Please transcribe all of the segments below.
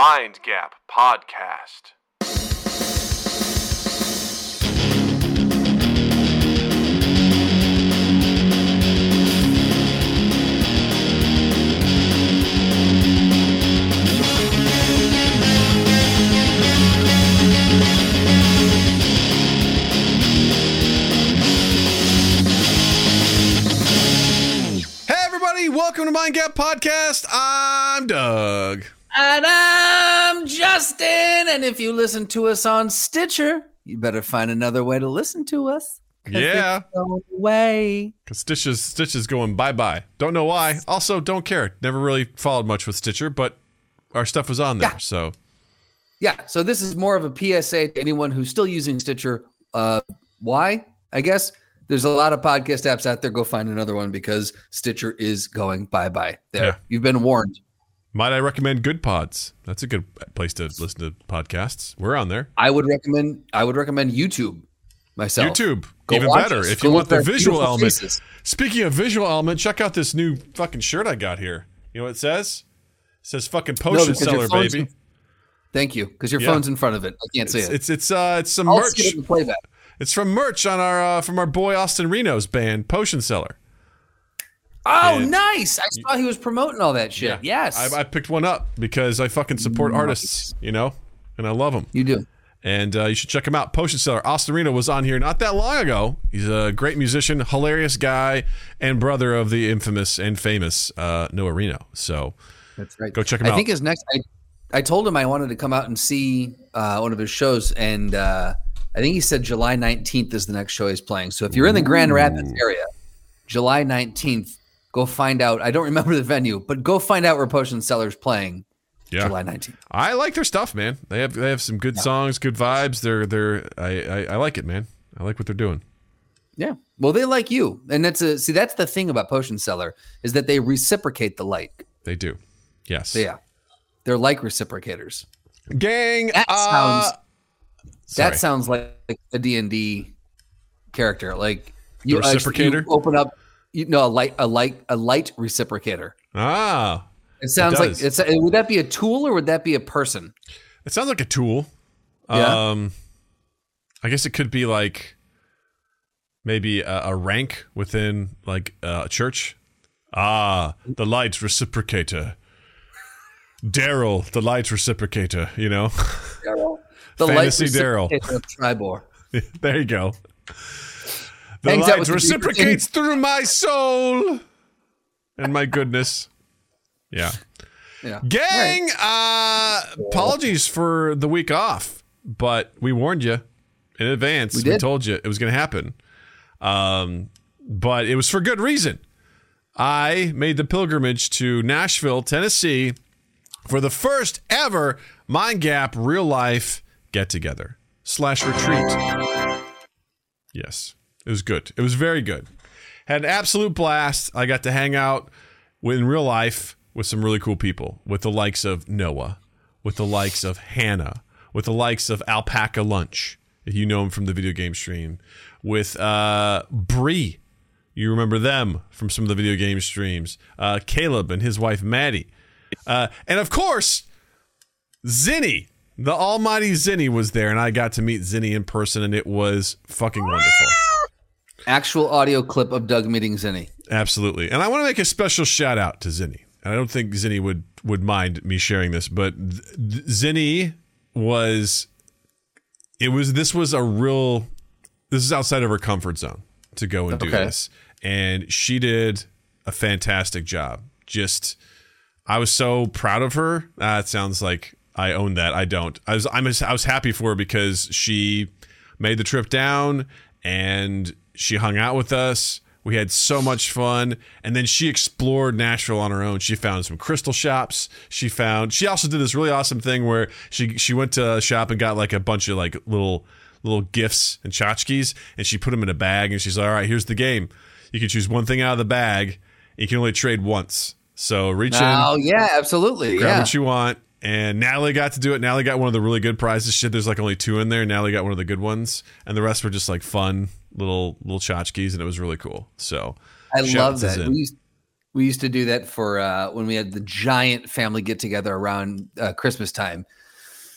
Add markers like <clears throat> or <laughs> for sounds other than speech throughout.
Mind Gap Podcast. Hey, everybody, welcome to Mind Gap Podcast. I'm Doug. And I'm Justin. And if you listen to us on Stitcher, you better find another way to listen to us. Yeah. away. Because Stitch's, Stitch is going bye bye. Don't know why. Also, don't care. Never really followed much with Stitcher, but our stuff was on there. Yeah. So, Yeah. So this is more of a PSA to anyone who's still using Stitcher. Uh, why? I guess there's a lot of podcast apps out there. Go find another one because Stitcher is going bye bye. There, Yeah. you've been warned. Might I recommend Good Pods? That's a good place to listen to podcasts. We're on there. I would recommend. I would recommend YouTube myself. YouTube, Go even better. us. If Go you want the visual element. faces. Speaking of visual element, check out this new fucking shirt I got here. You know what it says? It says fucking potion your seller, baby. in- Thank you, because your Yeah. phone's in front of it. I can't see It's, it. it's it's uh it's some I'll merch. see it playback. It's from merch on our uh, from our boy Austin Reno's band Potion Seller. Oh, And- nice! I saw he was promoting all that shit. Yes, I, I picked one up because I fucking support Nice. artists, you know, and I love them. you do. And uh, you should check him out. Potion Seller. Austin Reno was on here not that long ago. He's a great musician, hilarious guy, and brother of the infamous and famous uh, Noah Reno. So That's right. Go check him I out. I think his next. I, I told him I wanted to come out and see uh, one of his shows, and uh, I think he said July nineteenth is the next show he's playing. So if you're in the Grand Rapids area, July nineteenth, go find out. I don't remember the venue, but go find out where Potion Seller's playing. yeah, July nineteenth. I like their stuff, man. They have they have some good songs, good vibes. They're they're I, I I like it, man. I like what they're doing. Yeah. Well, they like you, and that's a see. That's the thing about Potion Seller is that they reciprocate the like. They do. Yes. So, yeah, they're like reciprocators. Gang. That uh, sounds sorry. That sounds like a D and D character. Like you, The uh, reciprocator? you open up, you know, a light, a light, a light reciprocator. ah. It sounds like does. it's. Would that be a tool or would that be a person? It sounds like a tool. Yeah. Um, I guess it could be like maybe a, a rank within like a church. Ah, the light reciprocator. Daryl, the light reciprocator. You know, Daryl, The Fantasy light Daryl. reciprocator of Tribor. <laughs> there you go. The Hangs light reciprocates through my soul and my goodness. Yeah. Yeah. Gang, uh, apologies for the week off, but we warned you in advance. We, did. told you it was going to happen. Um, but it was for good reason. I made the pilgrimage to Nashville, Tennessee for the first ever Mind Gap real life get together slash retreat. Yes, it was good. It was very good. Had an absolute blast. I got to hang out in real life with some really cool people, with the likes of Noah, with the likes of Hannah, with the likes of Alpaca Lunch, if you know him from the video game stream, with uh, Bree. You remember them from some of the video game streams. Uh, Caleb and his wife Maddie, uh, and of course, Zinni. The almighty Zinni was there, and I got to meet Zinni in person, and it was fucking wonderful. Actual audio clip of Doug meeting Zinni. Absolutely. And I want to make a special shout out to Zinni. And I don't think Zinni would would mind me sharing this, but Zinni was it was this was a real this is outside of her comfort zone to go and do Okay. this. And she did a fantastic job. Just I was so proud of her. Ah, it sounds like I own that. I don't. I was I'm I was happy for her because she made the trip down and she hung out with us. We had so much fun, and then she explored Nashville on her own. She found some crystal shops. She found. She also did this really awesome thing where she she went to a shop and got like a bunch of like little little gifts and tchotchkes, and she put them in a bag. And she's like, "All right, here's the game. You can choose one thing out of the bag. You can only trade once. So reach in, Oh yeah, absolutely. grab Yeah. what you want. And Natalie got to do it. Natalie got one of the really good prizes. Shit, there's like only two in there. Natalie got one of the good ones, and the rest were just like fun little little tchotchkes, and it was really cool. So I love that. Zen. We used, We used to do that for uh, when we had the giant family get together around uh, Christmas time.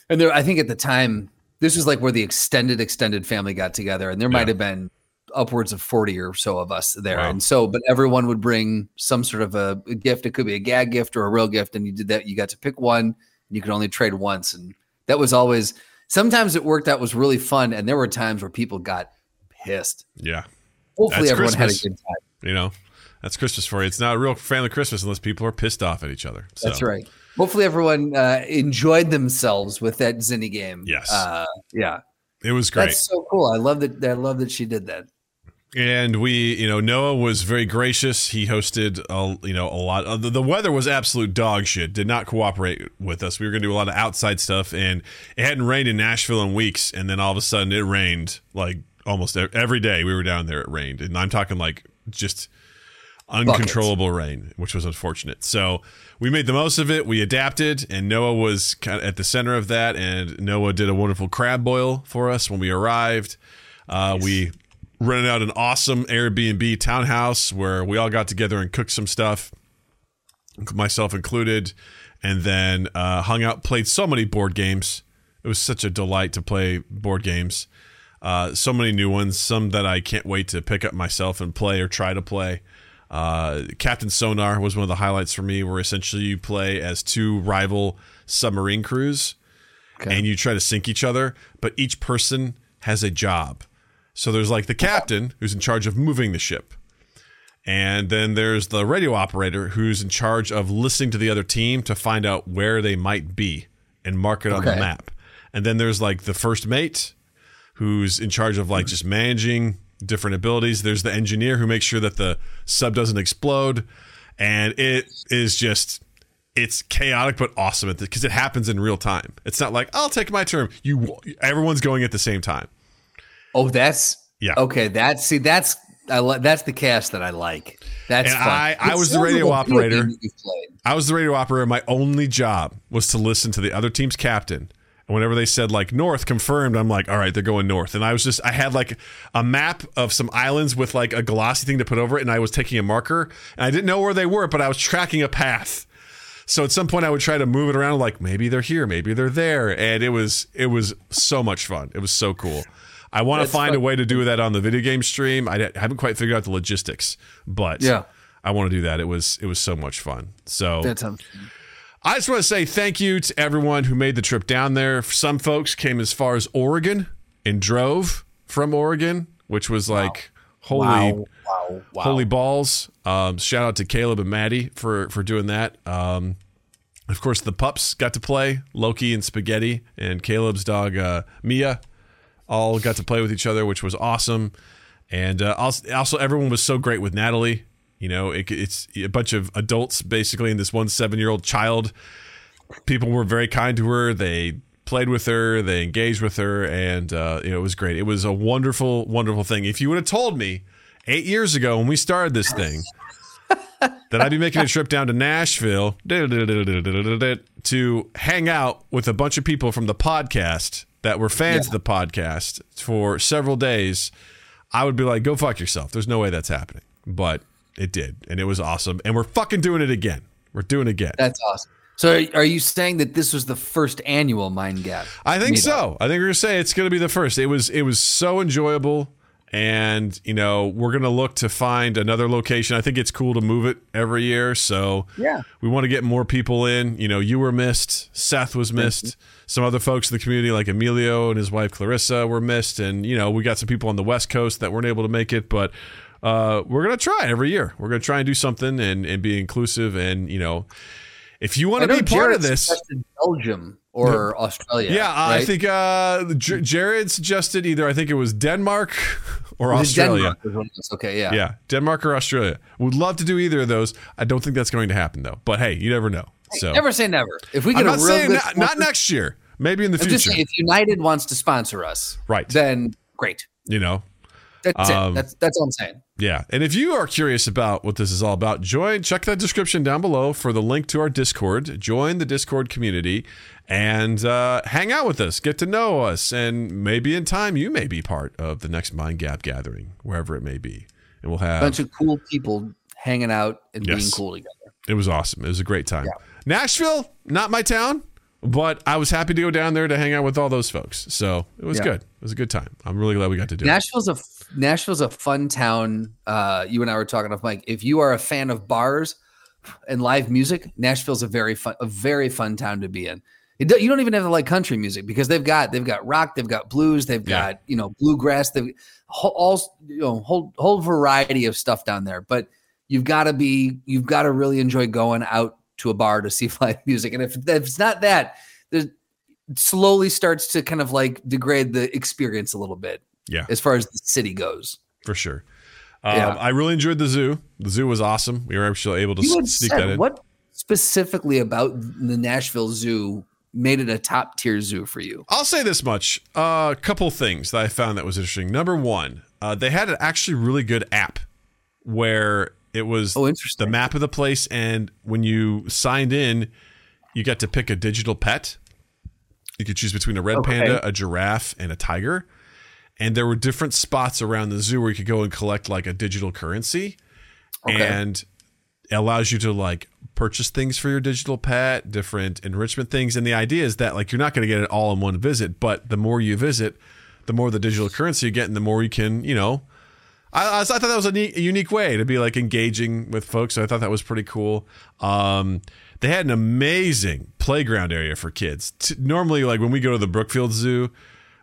And there, I think at the time, this was like where the extended, extended family got together, and there might Yeah. have been upwards of 40 or so of us there. Wow. And so, but everyone would bring some sort of a, a gift. It could be a gag gift or a real gift. And you did that. You got to pick one, and you could only trade once. And that was always, sometimes it worked out, was really fun. And there were times where people got pissed. Yeah. Hopefully, That's everyone Christmas. had a good time. You know, that's Christmas for you. It's not a real family Christmas unless people are pissed off at each other. So, That's right. Hopefully, everyone uh, enjoyed themselves with that Zinni game. Yes. Uh, yeah. It was great. That's so cool. I love that. I love that she did that. and we you know noah was very gracious he hosted a, you know a lot the, the weather was absolute dog shit did not cooperate with us we were going to do a lot of outside stuff and it hadn't rained in nashville in weeks and then all of a sudden it rained like almost every day we were down there it rained. And i'm talking like just uncontrollable rain which was unfortunate. So we made the most of it. We adapted and noah was kind of at the center of that. And noah did a wonderful crab boil for us when we arrived. Uh, we rented out an awesome Airbnb townhouse where we all got together and cooked some stuff, myself included, and then uh, hung out, played so many board games. It was such a delight to play board games. Uh, so many new ones, some that I can't wait to pick up myself and play or try to play. Uh, Captain Sonar was one of the highlights for me, where essentially you play as two rival submarine crews and you try to sink each other, but each person has a job. So there's like the captain who's in charge of moving the ship. And then there's the radio operator who's in charge of listening to the other team to find out where they might be and mark it on the map. And then there's like the first mate who's in charge of like just managing different abilities. There's the engineer who makes sure that the sub doesn't explode. And it is just it's chaotic but awesome because it happens in real time. It's not like I'll take my turn. You everyone's going at the same time. Oh, that's Yeah. Okay, that's see, that's I li- that's the cast that I like. That's. I- I was the radio like operator. game that you've played. I was the radio operator. My only job was to listen to the other team's captain. Whenever they said like north confirmed, I'm like, all right, they're going north. And I was just, I had like a map of some islands with like a glossy thing to put over it. And I was taking a marker and I didn't know where they were, but I was tracking a path. So at some point I would try to move it around like maybe they're here, maybe they're there. And it was, it was so much fun. It was so cool. I want to find a way to do that on the video game stream. I haven't quite figured out the logistics, but Yeah. I want to do that. It was, it was so much fun. So That sounds I just want to say thank you to everyone who made the trip down there. Some folks came as far as Oregon and drove from Oregon, which was like holy wow, wow, wow. holy balls. Um, shout out to Caleb and Maddie for for doing that. Um, of course, the pups got to play Loki and Spaghetti, and Caleb's dog uh, Mia all got to play with each other, which was awesome. And uh, also, everyone was so great with Natalie. You know, it, it's a bunch of adults basically, and this one seven year old child. People were very kind to her. They played with her, they engaged with her, and uh, you know, it was great. It was a wonderful, wonderful thing. If you would have told me eight years ago when we started this thing that I'd be making a trip down to Nashville to hang out with a bunch of people from the podcast that were fans of the podcast for several days, I would be like, go fuck yourself. There's no way that's happening. But it did. And it was awesome. And we're fucking doing it again. We're doing it again. That's awesome. So, are, you saying that this was the first annual Mind Gap? I think meetup? so. I think we're gonna say it's gonna be the first. It was it was so enjoyable, and you know we're gonna look to find another location. I think it's cool to move it every year. So Yeah. we want to get more people in. You know, you were missed. Seth was missed. Some other folks in the community, like Emilio and his wife Clarissa, were missed. And you know, we got some people on the West Coast that weren't able to make it, but. Uh, we're gonna try every year. We're gonna try and do something and, and be inclusive. And you know, if you want to be part of this, Belgium or Australia. yeah, I right? think uh, J- Jared suggested either I think it was Denmark or Was Australia. Denmark was one of those? Okay, yeah. Yeah, Denmark or Australia. Would love to do either of those. I don't think that's going to happen though. But hey, you never know. So Never say never. If we get I'm a not real saying not, not next year. Maybe in the I'm just future. saying, if United wants to sponsor us, Right. then great. you know. That's Um, it. That's that's all I'm saying. Yeah. And if you are curious about what this is all about, join, check that description down below for the link to our Discord. Join the Discord community and uh, hang out with us, get to know us, and maybe in time you may be part of the next Mind Gap gathering, wherever it may be. And we'll have A bunch of cool people hanging out and being cool together. It was awesome. It was a great time. Yeah. Nashville, not my town, but I was happy to go down there to hang out with all those folks. So it was Yeah. good. It was a good time. I'm really glad we got to do it. Nashville's a Nashville's a fun town. Uh, you and I were talking off mic. If you are a fan of bars and live music, Nashville's a very fun, a very fun town to be in. Do, you don't even have to like country music because they've got they've got rock, they've got blues, they've Yeah. got you know bluegrass, they've whole, all you know whole whole variety of stuff down there. But you've got to be you've got to really enjoy going out to a bar to see <laughs> live music. And if, if it's not that, there's it slowly starts to kind of like degrade the experience a little bit Yeah, as far as the city goes. for sure. Um, Yeah. I really enjoyed the zoo. The zoo was awesome. We were actually able to You sneak that in. what specifically about the Nashville Zoo made it a top tier zoo for you? I'll say this much: a couple things that I found that was interesting. Number one, uh, they had an actually really good app where it was Oh, the map of the place, and when you signed in, you got to pick a digital pet. You could choose between a red Okay. panda, a giraffe, and a tiger. And there were different spots around the zoo where you could go and collect like a digital currency, Okay. and it allows you to like purchase things for your digital pet, different enrichment things. And the idea is that like you're not going to get it all in one visit, but the more you visit, the more the digital currency you get, and the more you can, you know. I, I thought that was a, neat, a unique way to be like engaging with folks. So I thought that was pretty cool. Um, they had an amazing playground area for kids. T- normally, like when we go to the Brookfield Zoo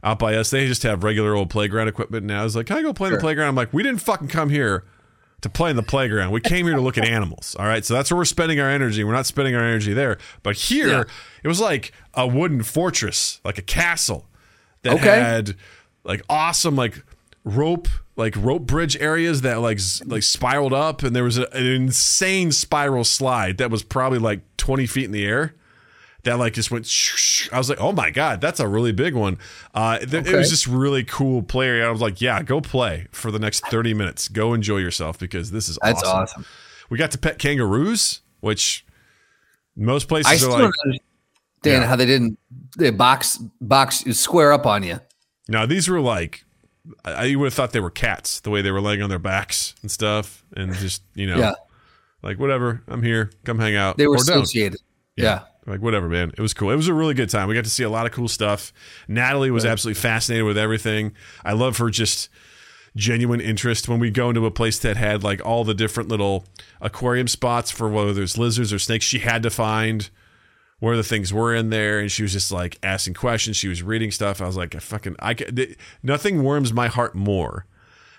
out by us, they just have regular old playground equipment. now. I was like, "Can I go play in the playground?" I'm like, "We didn't fucking come here to play in the playground. We came here to look at animals. All right. So that's where we're spending our energy. We're not spending our energy there. But here, Yeah. it was like a wooden fortress, like a castle that Okay. had like awesome, like rope, like rope bridge areas that like like spiraled up, and there was a, an insane spiral slide that was probably like 20 feet in the air. That like just went. shh, shh. I was like, "Oh my god, that's a really big one." Uh, th- It was just really cool play area. I was like, "Yeah, go play for the next thirty minutes. Go enjoy yourself because this is That's awesome." awesome. We got to pet kangaroos, which most places I are like, don't Yeah. how they didn't they box box square up on you. No, these were like I would have thought they were cats, the way they were laying on their backs and stuff, and just you know, Yeah. like whatever. I'm here, come hang out. They were associated. Yeah. Like whatever, man. It was cool. It was a really good time. We got to see a lot of cool stuff. Natalie was absolutely fascinated with everything. I love her just genuine interest when we go into a place that had like all the different little aquarium spots for whether there's lizards or snakes. She had to find where the things were in there, and she was just like asking questions. She was reading stuff. I was like, I fucking, I th- nothing warms my heart more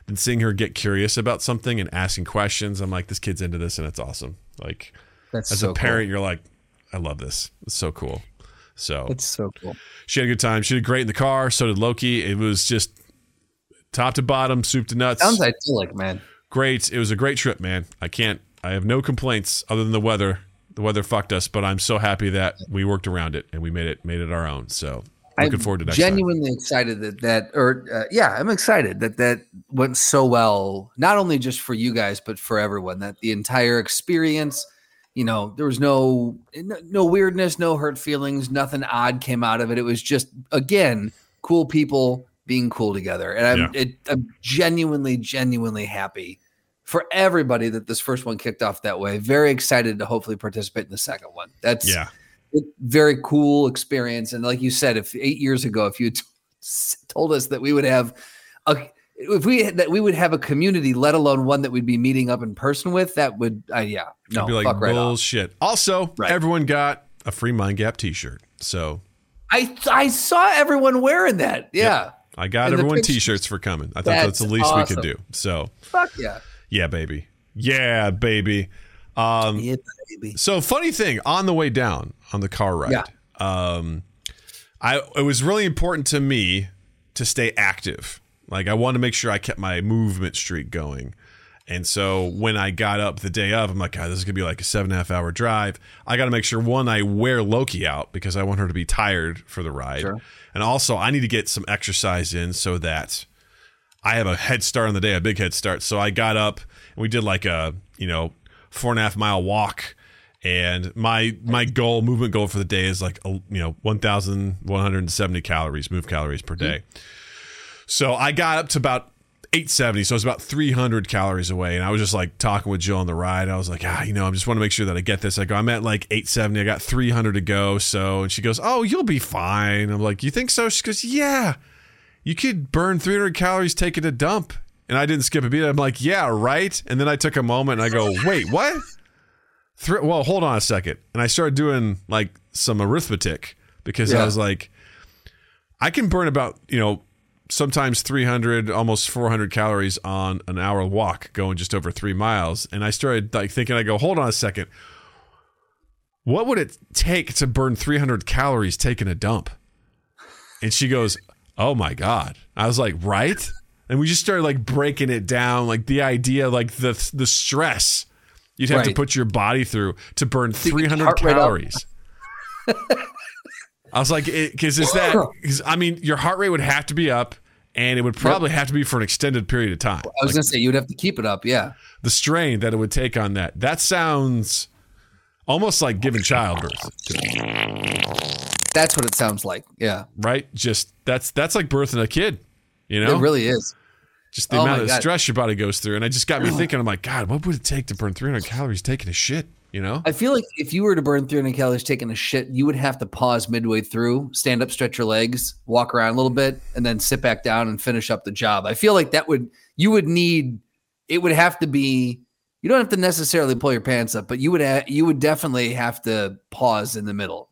than seeing her get curious about something and asking questions. I'm like, this kid's into this, and it's awesome. Like That's as so a parent, you're like, I love this. It's so cool. So. It's so cool. she had a good time. She did great in the car. So did Loki. It was just top to bottom, soup to nuts. Sounds idyllic, man. great. It was a great trip, man. I can't. I have no complaints other than the weather. The weather fucked us, but I'm so happy that we worked around it and we made it made it our own. So looking I'm forward to next time. genuinely excited that that or uh, yeah i'm excited that that went so well not only just for you guys but for everyone that the entire experience you know there was no no, weirdness no hurt feelings nothing odd came out of it. It was just again cool people being cool together. And i'm Yeah. it, i'm genuinely genuinely happy for everybody that this first one kicked off that way. Very excited to hopefully participate in the second one. That's Yeah, very cool experience. And like you said, if eight years ago, if you had <laughs> told us that we would have a if we that we would have a community, let alone one that we'd be meeting up in person with, that would uh, yeah no I'd be like fuck right off. bullshit. Also, Right. everyone got a free Mind Gap T-shirt. So I I saw everyone wearing that. Yeah, I got And everyone T-shirts for coming. I thought that's, That's the least we could do. So fuck yeah, yeah, baby. Yeah, baby. Um, yeah baby. So funny thing on the way down on the car ride. Yeah. Um I it was really important to me to stay active. Like I wanted to make sure I kept my movement streak going. And so when I got up the day of, I'm like, God, this is gonna be like a seven and a half hour drive. I gotta make sure one, I wear Loki out because I want her to be tired for the ride. Sure. And also I need to get some exercise in so that I have a head start on the day, a big head start. So I got up and we did like a, you know, four and a half mile walk. And my my goal, movement goal for the day is like, a, you know, 1,170 calories, move calories per mm-hmm. day. So I got up to about 870, so it's about 300 calories away. And I was just like talking with Jill on the ride. I was like, ah, you know, I just want to make sure that I get this. I go, I'm at like 870. I got 300 to go. So, and she goes, oh, you'll be fine. I'm like, you think so? She goes, yeah, you could burn 300 calories taking a dump. And I didn't skip a beat. I'm like, yeah, right. And then I took a moment and I go, wait, what? Three, well, hold on a second. And I started doing like some arithmetic because I was like, I can burn about, you know, sometimes 300 almost 400 calories on an hour walk going just over three miles. And i started like thinking i go hold on a second. What would it take to burn 300 calories taking a dump? And she goes oh my god. I was like right? And we just started like breaking it down like the idea like the the stress you'd have to put your body through to burn you get your 300 heart rate up. calories <laughs> I was like, because it's that. Cause, I mean, your heart rate would have to be up, and it would probably have to be for an extended period of time. I was gonna say you'd have to keep it up. Yeah. The strain that it would take on that. That sounds almost like giving childbirth, That's what it sounds like. Yeah. right? Just that's that's like birthing a kid. You know, It really is. just the Oh amount of God. stress your body goes through, and it just got me <clears throat> thinking. I'm like, God, what would it take to burn 300 calories taking a shit? You know, I feel like if you were to burn 300 calories taking a shit, you would have to pause midway through, stand up, stretch your legs, walk around a little bit, and then sit back down and finish up the job. I feel like that would you would need it would have to be you don't have to necessarily pull your pants up, but you would ha- you would definitely have to pause in the middle.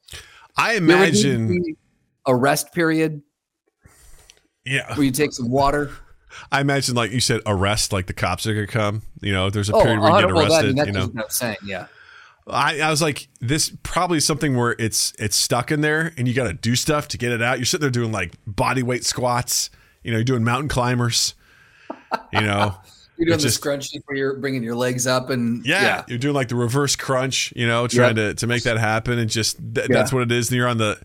I There would need to imagine. a rest period Yeah, where you take some water. <laughs> I imagine like you said, arrest. Like the cops are gonna come. You know, there's a Oh, period where you get well, that, I arrested. that you know, saying, yeah. I, I was like, this probably something where it's it's stuck in there, and you got to do stuff to get it out. You're sitting there doing like body weight squats. You know, you're doing mountain climbers. You know, <laughs> You're doing It's the just- scrunchie where you're bringing your legs up and yeah, yeah. you're doing like the reverse crunch. You know, trying to to make that happen, and just th- that's what it is. And you're on the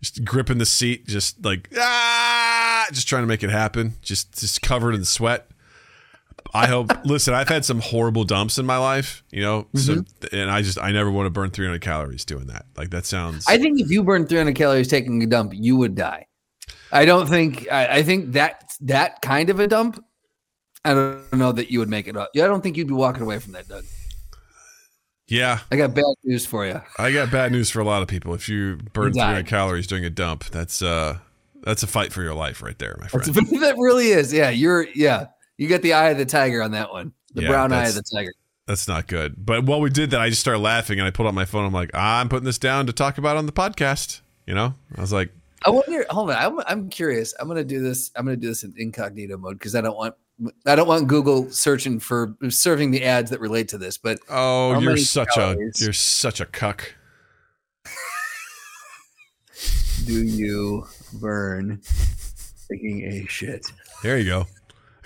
just gripping the seat, just like ah, just trying to make it happen. Just just covered in sweat. I hope. listen, I've had some horrible dumps in my life, you know, so, and I just I never want to burn 300 calories doing that. Like that sounds. I think if you burn 300 calories taking a dump, you would die. I don't think. I, I think that that kind of a dump. I don't know that you would make it up. Yeah, I don't think you'd be walking away from that, Doug. yeah, I got bad news for you. I got bad news for a lot of people. If you burn You 300 calories during a dump, that's uh that's a fight for your life right there, my friend. <laughs> that really is. Yeah, you're. Yeah, you got the eye of the tiger on that one. The Yeah, brown eye of the tiger. That's not good. But while we did that, I just started laughing and I pulled out my phone. I'm like, I'm putting this down to talk about on the podcast. You know, I was like, I wonder. Hold on. I'm, I'm curious. I'm gonna do this. I'm gonna do this in incognito mode because I don't want. I don't want Google searching for serving the ads that relate to this. But oh, you're such calories? a you're such a cuck. <laughs> do you burn taking a shit? There you go.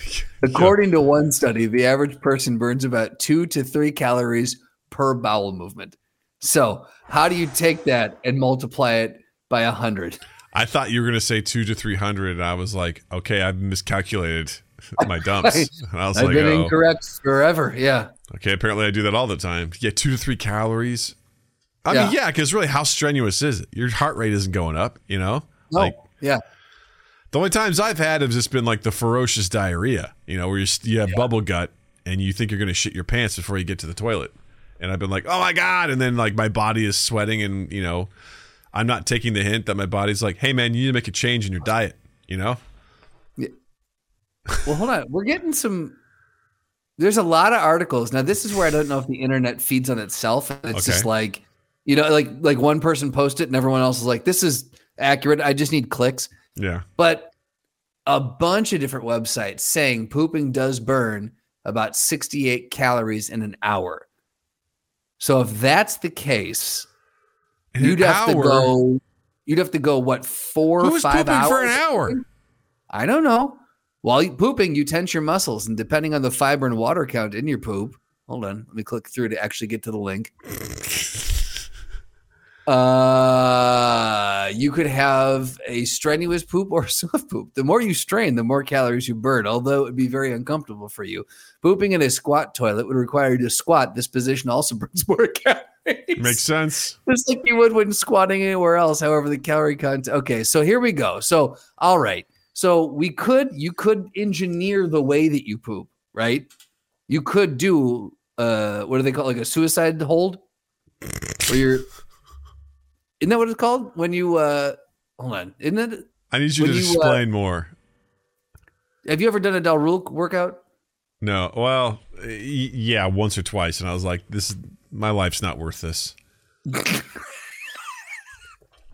<laughs> According to one study, the average person burns about two to three calories per bowel movement. So, how do you take that and multiply it by a hundred? I thought you were gonna say two to three hundred, and I was like, okay, I've miscalculated <laughs> my dumps. And I was I've like, been oh, incorrect forever. Yeah, okay, apparently I do that all the time. Yeah, two to three calories. I Yeah. mean, yeah, because really, how strenuous is it? Your heart rate isn't going up, you know. no, Like yeah, the only times I've had have just been like the ferocious diarrhea, you know, where you you have bubble gut and you think you're gonna shit your pants before you get to the toilet. And I've been like, oh my god, and then like my body is sweating, and you know, I'm not taking the hint that my body's like, hey man, you need to make a change in your diet, you know. Yeah. Well, hold on. We're getting some. There's a lot of articles now. This is where I don't know if the internet feeds on itself. and It's just like, you know, like like one person posted it and everyone else is like, "This is accurate. I just need clicks." Yeah. But a bunch of different websites saying pooping does burn about 68 calories in an hour. So if that's the case, In you'd have to go. You'd have to go what four or Who's five pooping hours for an hour? I don't know. While you pooping, you tense your muscles, and depending on the fiber and water count in your poop, hold on, let me click through to actually get to the link. <laughs> Uh, you could have a strenuous poop or a <laughs> soft poop. The more you strain, the more calories you burn, although it would be very uncomfortable for you. Pooping in a squat toilet would require you to squat. This position also <laughs> burns more calories. Makes sense. Just like you would when squatting anywhere else. However, the calorie content. Okay, so here we go. So, all right. So we could you could engineer the way that you poop, right? You could do uh what do they call it? like a suicide hold? Where you're isn't that what it's called? When you uh hold on, isn't it I need you When to you, uh, explain more. have you ever done a Del Rule workout? No, well, yeah, once or twice, and I was like, "This is my life's not worth this.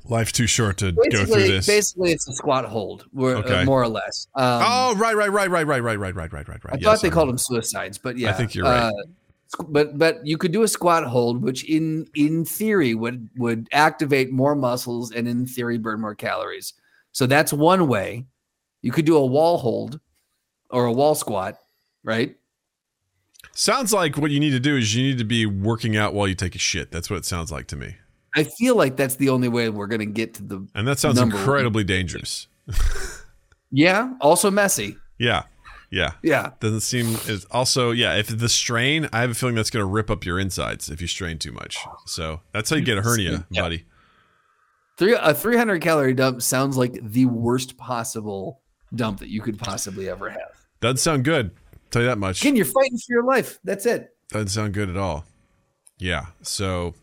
Life's too short to go through this." basically it's a squat hold, where, Okay. uh, more or less. Um, oh, right, right, right, right, right, right, right, right, right, right, right. I Yes, thought they I'm- called them suicides, but yeah, I think you're right. Uh, but but you could do a squat hold, which in in theory would would activate more muscles and in theory burn more calories. So that's one way. You could do a wall hold or a wall squat, right? Sounds like what you need to do is you need to be working out while you take a shit. That's what it sounds like to me, I feel like that's the only way we're going to get to the. and that sounds one. incredibly dangerous. <laughs> Yeah, also messy. Yeah, yeah. Yeah, Doesn't seem is also yeah. If the strain, I have a feeling that's going to rip up your insides if you strain too much. So that's how you get a hernia, Yeah. buddy. three a three hundred calorie dump sounds like the worst possible dump that you could possibly ever have. Doesn't sound good. Tell you that much. Again, you're fighting for your life. That's it. Doesn't sound good at all. Yeah. So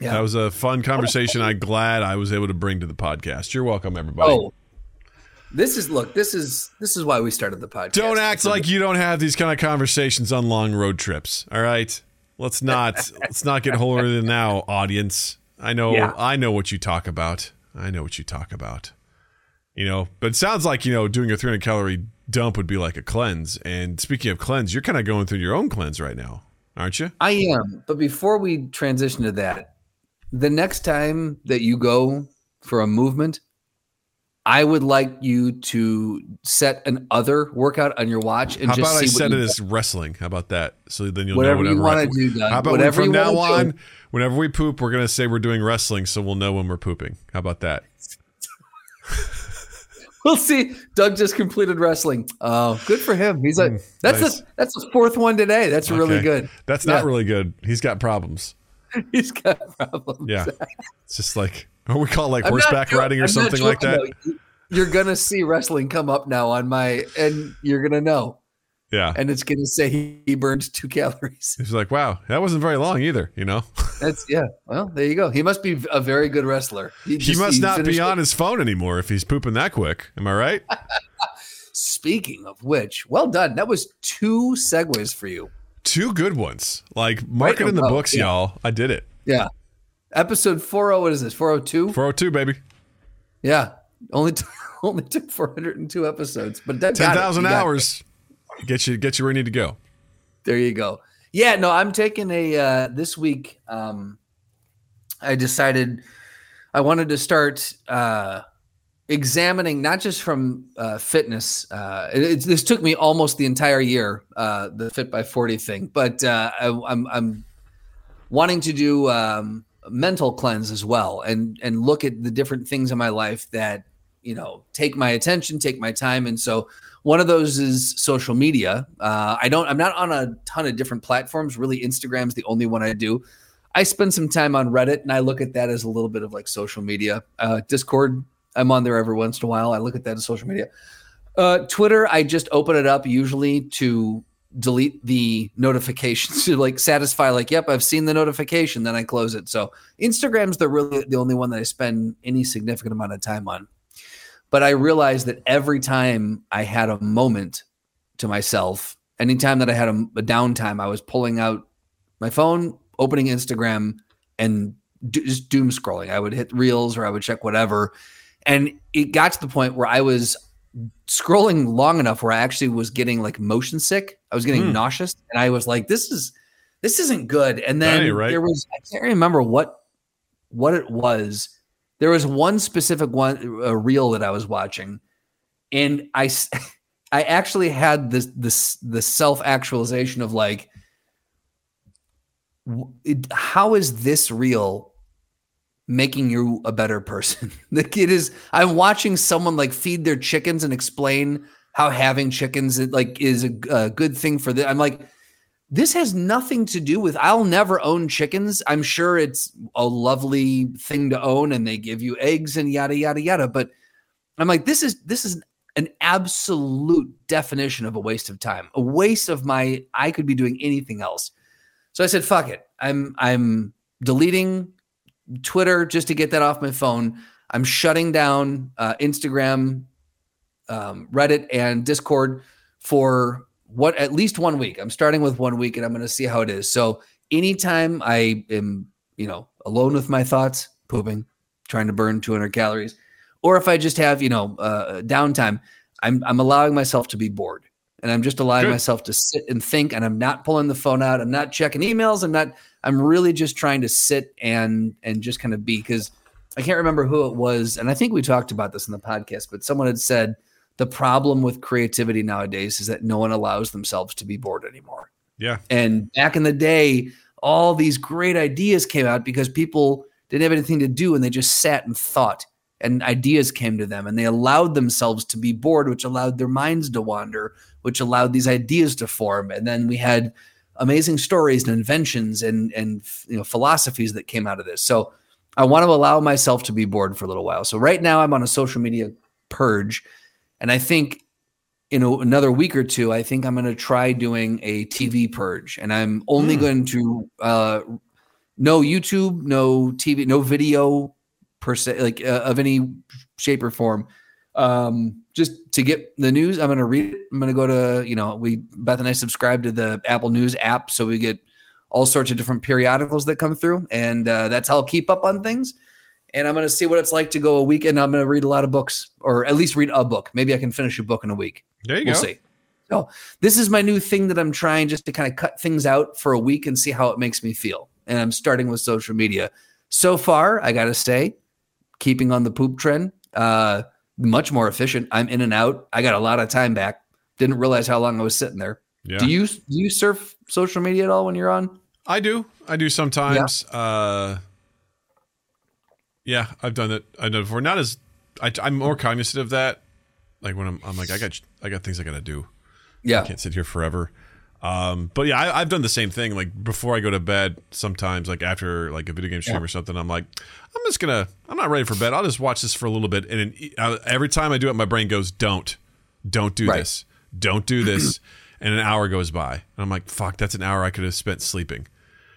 Yeah. that was a fun conversation. I'm glad I was able to bring to the podcast. You're welcome, everybody. Oh, this is look. This is this is why we started the podcast. don't act like you don't have these kind of conversations on long road trips. All right. Let's not <laughs> let's not get holier than now, audience. I know Yeah. I know what you talk about. I know what you talk about. You know, but it sounds like, you know, doing a 300 calorie dump would be like a cleanse. And speaking of cleanse, you're kind of going through your own cleanse right now, aren't you? I am. But before we transition to that, the next time that you go for a movement, I would like you to set an other workout on your watch and How just about I set it as wrestling? How about that? So then you'll whatever know whatever you want to do. Doug. How about whatever we, from now wanna do. on, whenever we poop, we're gonna say we're doing wrestling, so we'll know when we're pooping. How about that? <laughs> We'll see. Doug just completed wrestling. Oh, good for him. He's like that's Mm, nice. the that's the fourth one today. That's really good. That's not Yeah. really good. He's got problems. <laughs> He's got problems. Yeah, it's just like <laughs> what we call like I'm horseback joking- riding or I'm something like that. though. You're gonna see wrestling come up now on my, and you're gonna know, Yeah, and it's gonna say he, he burned two calories. he's like, wow, that wasn't very long either. You know, <laughs> That's yeah. Well, there you go. He must be a very good wrestler. he just- must not be on it. his phone anymore if he's pooping that quick. Am I right? <laughs> Speaking of which, well done. That was two segues for you. Two good ones. Like mark Right it in the books, yeah. y'all. I did it. Yeah. Episode 40, what is this? 402? 402, baby. Yeah. Only t- <laughs> only took 402 episodes, but that got Ten it. thousand You got it. hours. Get you get you where you need to go. There you go. Yeah, no, I'm taking a uh this week um I decided I wanted to start uh examining not just from uh fitness uh it, it's this took me almost the entire year uh the fit by 40 thing but uh I, I'm I'm wanting to do um mental cleanse as well and and look at the different things in my life that you know take my attention take my time. And so one of those is social media. Uh, i don't i'm not on a ton of different platforms. Really instagram's the only one i do. I spend some time on reddit and i look at that as a little bit of like social media. Uh, discord i'm on there every once in a while. I look at that as social media. Uh, twitter i just open it up usually to delete the notifications <laughs> to like satisfy like yep i've seen the notification then i close it. So instagram's the really the only one that i spend any significant amount of time on. But i realized that every time i had a moment to myself anytime that i had a, a downtime i was pulling out my phone opening instagram and do, just doom scrolling. I would hit reels or i would check whatever. And it got to the point where i was scrolling long enough where I actually was getting like motion sick. I was getting Hmm. nauseous, and I was like, "This is this isn't good." And then ain't right. there was I can't remember what what it was. There was one specific one a reel that I was watching, and I <laughs> I actually had this this the self actualization of like, it, how is this reel making you a better person. <laughs> like it is I'm watching someone like feed their chickens and explain how having chickens like is a, a good thing for them. I'm like this has nothing to do with I'll never own chickens. I'm sure it's a lovely thing to own and they give you eggs and yada yada yada, but I'm like this is this is an absolute definition of a waste of time, a waste of my. I could be doing anything else. So I said, "Fuck it." I'm I'm deleting Twitter just to get that off my phone. I'm shutting down uh, Instagram, um, Reddit, and Discord for what at least one week. I'm starting with one week, and I'm going to see how it is. So anytime I am, you know, alone with my thoughts, pooping, trying to burn 200 calories, or if I just have, you know, uh, downtime, I'm I'm allowing myself to be bored, and I'm just allowing Good. myself to sit and think, and I'm not pulling the phone out. I'm not checking emails. I'm not. I'm really just trying to sit and and just kind of be because I can't remember who it was, and I think we talked about this in the podcast, but someone had said the problem with creativity nowadays is that no one allows themselves to be bored anymore. Yeah. And back in the day, all these great ideas came out because people didn't have anything to do and they just sat and thought and ideas came to them and they allowed themselves to be bored, which allowed their minds to wander, which allowed these ideas to form. And then we had amazing stories and inventions and and you know philosophies that came out of this. So I want to allow myself to be bored for a little while. So right now I'm on a social media purge and I think in a, another week or two, I think I'm going to try doing a TV purge, and I'm only Hmm. going to uh, no YouTube, no TV, no video per se, like uh, of any shape or form. Um, just to get the news, I'm going to read it. I'm going to go to you know we Beth and I subscribe to the Apple News app, so we get all sorts of different periodicals that come through, and uh, that's how I'll keep up on things and I'm going to see what it's like to go a week and I'm going to read a lot of books or at least read a book. Maybe I can finish a book in a week. There you We'll go. see. So this is my new thing that I'm trying just to kind of cut things out for a week and see how it makes me feel. And I'm starting with social media. So far, I got to say, keeping on the poop trend, uh, much more efficient. I'm in and out. I got a lot of time back. Didn't realize how long I was sitting there. Yeah. Do you do you surf social media at all when you're on? I do. I do sometimes. Uh, yeah, I've done it. I've done it before. Not as I, I'm more cognizant of that. Like when I'm, I'm like, I got, I got things I got to do. Yeah. I can't sit here forever. Um, but yeah, I, I've done the same thing. Like before I go to bed, sometimes like after like a video game stream Yeah. or something, I'm like, I'm just gonna, I'm not ready for bed. I'll just watch this for a little bit. And uh, every time I do it, my brain goes, don't, don't do Right. this, don't do this. <clears throat> and an hour goes by, and I'm like, fuck, that's an hour I could have spent sleeping.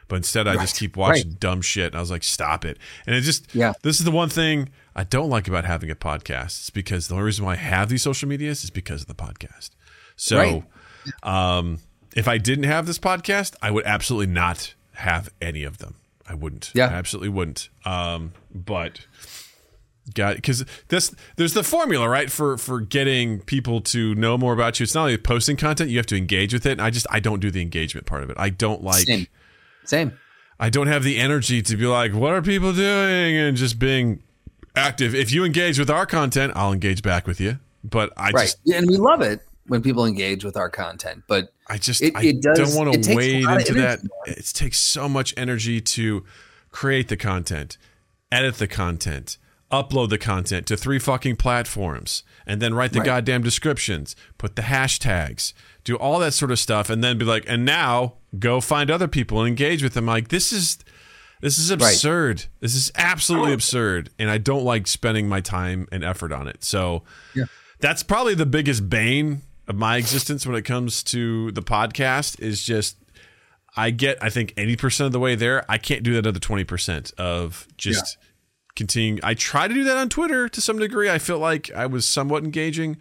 But instead, I just keep watching Right. dumb shit. And I was like, stop it. And it just, Yeah. this is the one thing I don't like about having a podcast. It's because the only reason why I have these social medias is because of the podcast. So, um, if I didn't have this podcast, I would absolutely not have any of them. I wouldn't. Yeah. I absolutely wouldn't. Um, but got because this there's the formula right for for getting people to know more about you. It's not only posting content; you have to engage with it. And I just I don't do the engagement part of it. I don't like. Same. Same. I don't have the energy to be like, what are people doing? And just being active. If you engage with our content, I'll engage back with you. But I Right. just, Yeah, and we love it when people engage with our content, but I just, It- I it does- don't want to wade into that. It takes so much energy to create the content, edit the content, upload the content to three fucking platforms, and then write the Right. goddamn descriptions, put the hashtags, do all that sort of stuff, and then be like, and now go find other people and engage with them. Like this is this is absurd. This is absolutely absurd, and I don't like spending my time and effort on it. So Yeah. that's probably the biggest bane my existence when it comes to the podcast. Is just I get I think eighty percent of the way there. I can't do that other twenty percent of just continuing. I try to do that on Twitter to some degree. I feel like I was somewhat engaging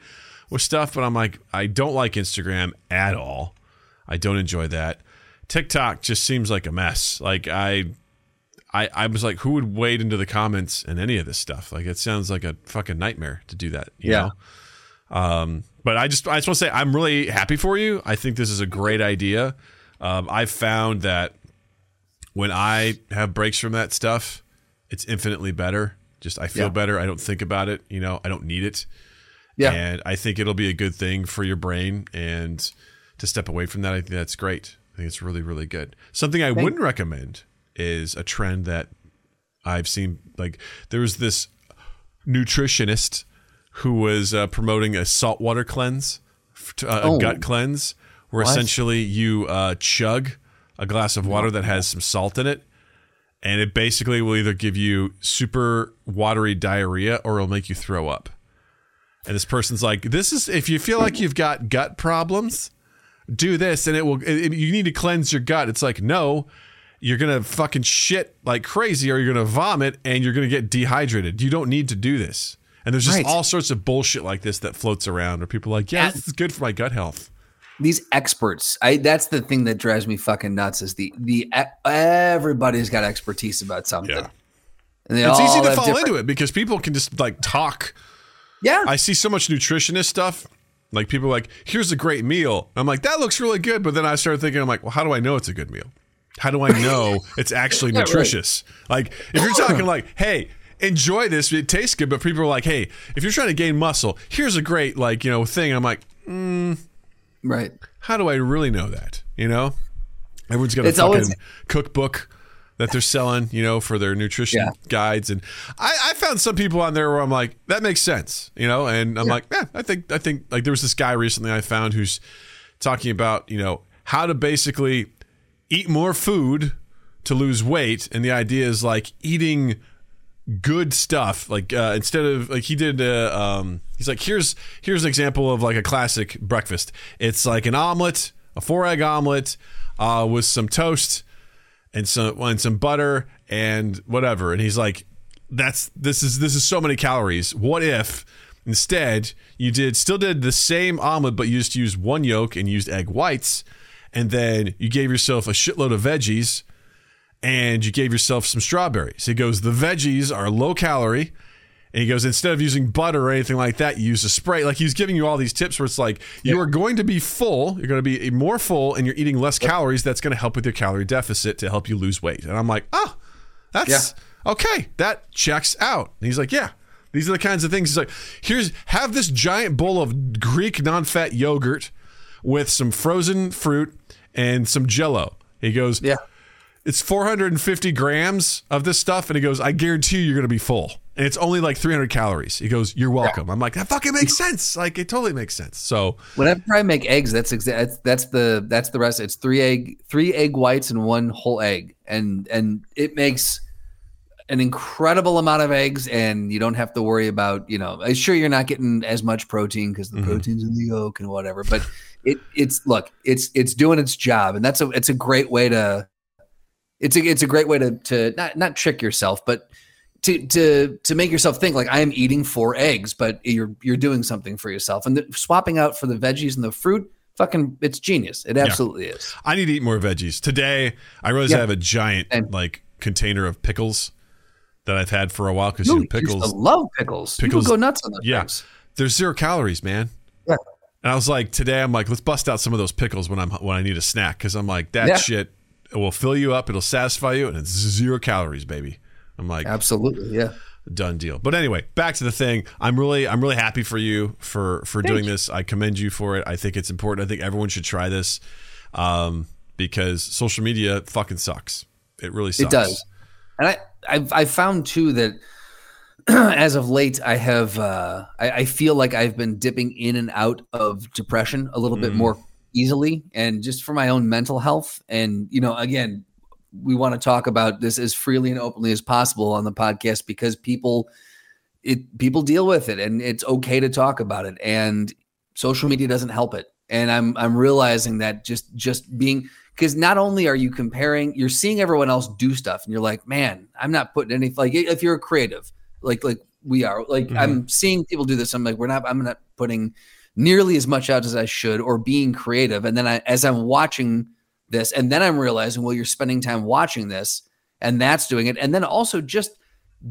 with stuff, but I'm like I don't like Instagram at all. I don't enjoy that. TikTok just seems like a mess. Like I I, I was like, who would wade into the comments and any of this stuff? Like, it sounds like a fucking nightmare to do that. You Yeah. Know? Um, but I just, I just want to say, I'm really happy for you. I think this is a great idea. Um, I've found that when I have breaks from that stuff, it's infinitely better. Just I feel Yeah. better. I don't think about it. You know, I don't need it. yeah, And I think it'll be a good thing for your brain. And to step away from that, I think that's great. I think it's really, really good. Something I wouldn't recommend is a trend that I've seen. Like, there was this nutritionist who was uh, promoting a saltwater cleanse, uh, Oh. a gut cleanse, where What? essentially you uh, chug a glass of water that has some salt in it. And it basically will either give you super watery diarrhea or it'll make you throw up. and this person's like, "This is if you feel like you've got gut problems, do this, and it will. It, you need to cleanse your gut." It's like, no, you're gonna fucking shit like crazy, or you're gonna vomit, and you're gonna get dehydrated. You don't need to do this. And there's just Right. all sorts of bullshit like this that floats around, where people are like, "Yeah, this is good for my gut health." these experts i that's the thing that drives me fucking nuts is the the everybody's got expertise about something Yeah. It's easy to fall different- into it because people can just like talk. yeah I see so much nutritionist stuff. Like people are like, here's a great meal. I'm like, that looks really good. But then I started thinking, I'm like, well, how do I know it's a good meal? How do I know <laughs> it's actually right. nutritious? Like, if you're talking like, hey, enjoy this, it tastes good, but people are like, hey, if you're trying to gain muscle, here's a great like, you know, thing. I'm like, mm, right how do I really know that? You know, everyone's got a It's fucking always- cookbook that they're selling, you know, for their nutrition Yeah. guides. And I, I found some people on there where I'm like, that makes sense, you know, and I'm like, yeah, I think, I think like there was this guy recently I found who's talking about, you know, how to basically eat more food to lose weight. And the idea is like eating good stuff. Like uh, instead of like he did uh, um he's like here's here's an example of like a classic breakfast. It's like an omelet a four egg omelet uh with some toast and some and some butter and whatever. And he's like that's this is this is so many calories. What if instead you did still did the same omelet but you just used one yolk and used egg whites and then you gave yourself a shitload of veggies and you gave yourself some strawberries. He goes, the veggies are low calorie. And he goes, instead of using butter or anything like that, you use a spray. Like he's giving you all these tips where it's like, you are going to be full, you're going to be more full, and you're eating less calories. That's going to help with your calorie deficit to help you lose weight. And I'm like, oh, that's yeah. okay. That checks out. And he's like, yeah. These are the kinds of things. He's like, here's have this giant bowl of Greek non-fat yogurt with some frozen fruit and some jello. He goes, yeah it's 450 grams of this stuff and he goes i guarantee you you're gonna be full. And it's only like 300 calories. He goes you're welcome. I'm like that fucking makes sense. Like it totally makes sense. So whenever i make eggs that's exact that's the that's the rest it's three egg three egg whites and one whole egg. And and it makes an incredible amount of eggs and you don't have to worry about you know I'm sure you're not getting as much protein because the Mhm. protein's in the yolk and whatever but it it's look it's it's doing its job and that's a it's a great way to it's a it's a great way to to not not trick yourself but to to to make yourself think like I am eating four eggs, but you're you're doing something for yourself, and the, swapping out for the veggies and the fruit, fucking, it's genius. It absolutely is. i need to eat more veggies today i realize Yeah. i have a giant And- like container of pickles that i've had for a while because You know, used to pickles love pickles. pickles- People go nuts on those yeah things. there's zero calories man Yeah. and i was like today i'm like let's bust out some of those pickles when i'm when i need a snack because i'm like that Yeah. shit will fill you up it'll satisfy you and it's zero calories baby i'm like Absolutely, yeah. done deal. But anyway, back to the thing. I'm really I'm really happy for you for for doing you. this. I commend you for it. I think it's important. I think everyone should try this um, because social media fucking sucks. It really sucks. It does. And I, I've, I've found too that <clears throat> as of late, I have, uh, I, I feel like I've been dipping in and out of depression a little bit Mm. more easily and just for my own mental health. And, you know, again, we want to talk about this as freely and openly as possible on the podcast because people, it, people deal with it and it's okay to talk about it. And social media doesn't help it. And I'm, I'm realizing that just, just being, because not only are you comparing, you're seeing everyone else do stuff, and you're like, man, I'm not putting anything like if you're a creative, like like we are, like Mhm. I'm seeing people do this. I'm like, we're not, I'm not putting nearly as much out as I should, or being creative. And then I, as I'm watching this, and then I'm realizing, well, you're spending time watching this, and that's doing it, and then also just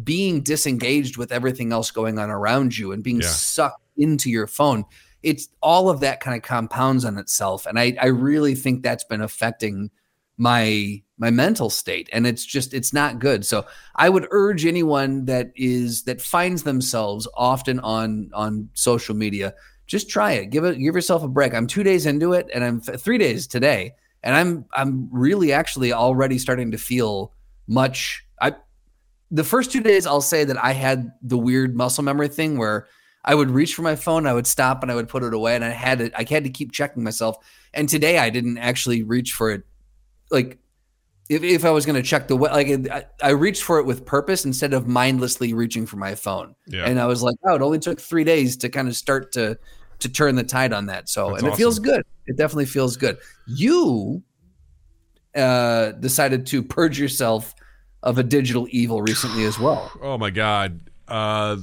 being disengaged with everything else going on around you and being Yeah. sucked into your phone. It's all of that kind of compounds on itself. And i i really think that's been affecting my my mental state. And it's just it's not good. So i would urge anyone that is that finds themselves often on on social media just try it give it give yourself a break i'm two days into it and i'm three days today and i'm i'm really actually already starting to feel much i the first two days i'll say that i had the weird muscle memory thing where I would reach for my phone, I would stop and I would put it away, and I had it. I had to keep checking myself. And today I didn't actually reach for it. Like if, if I was going to check the like I, I reached for it with purpose instead of mindlessly reaching for my phone. Yeah. And I was like, oh, it only took three days to kind of start to to turn the tide on that. So That's and it feels good. It definitely feels good. You uh decided to purge yourself of a digital evil recently as well. <sighs> Oh my god. Uh,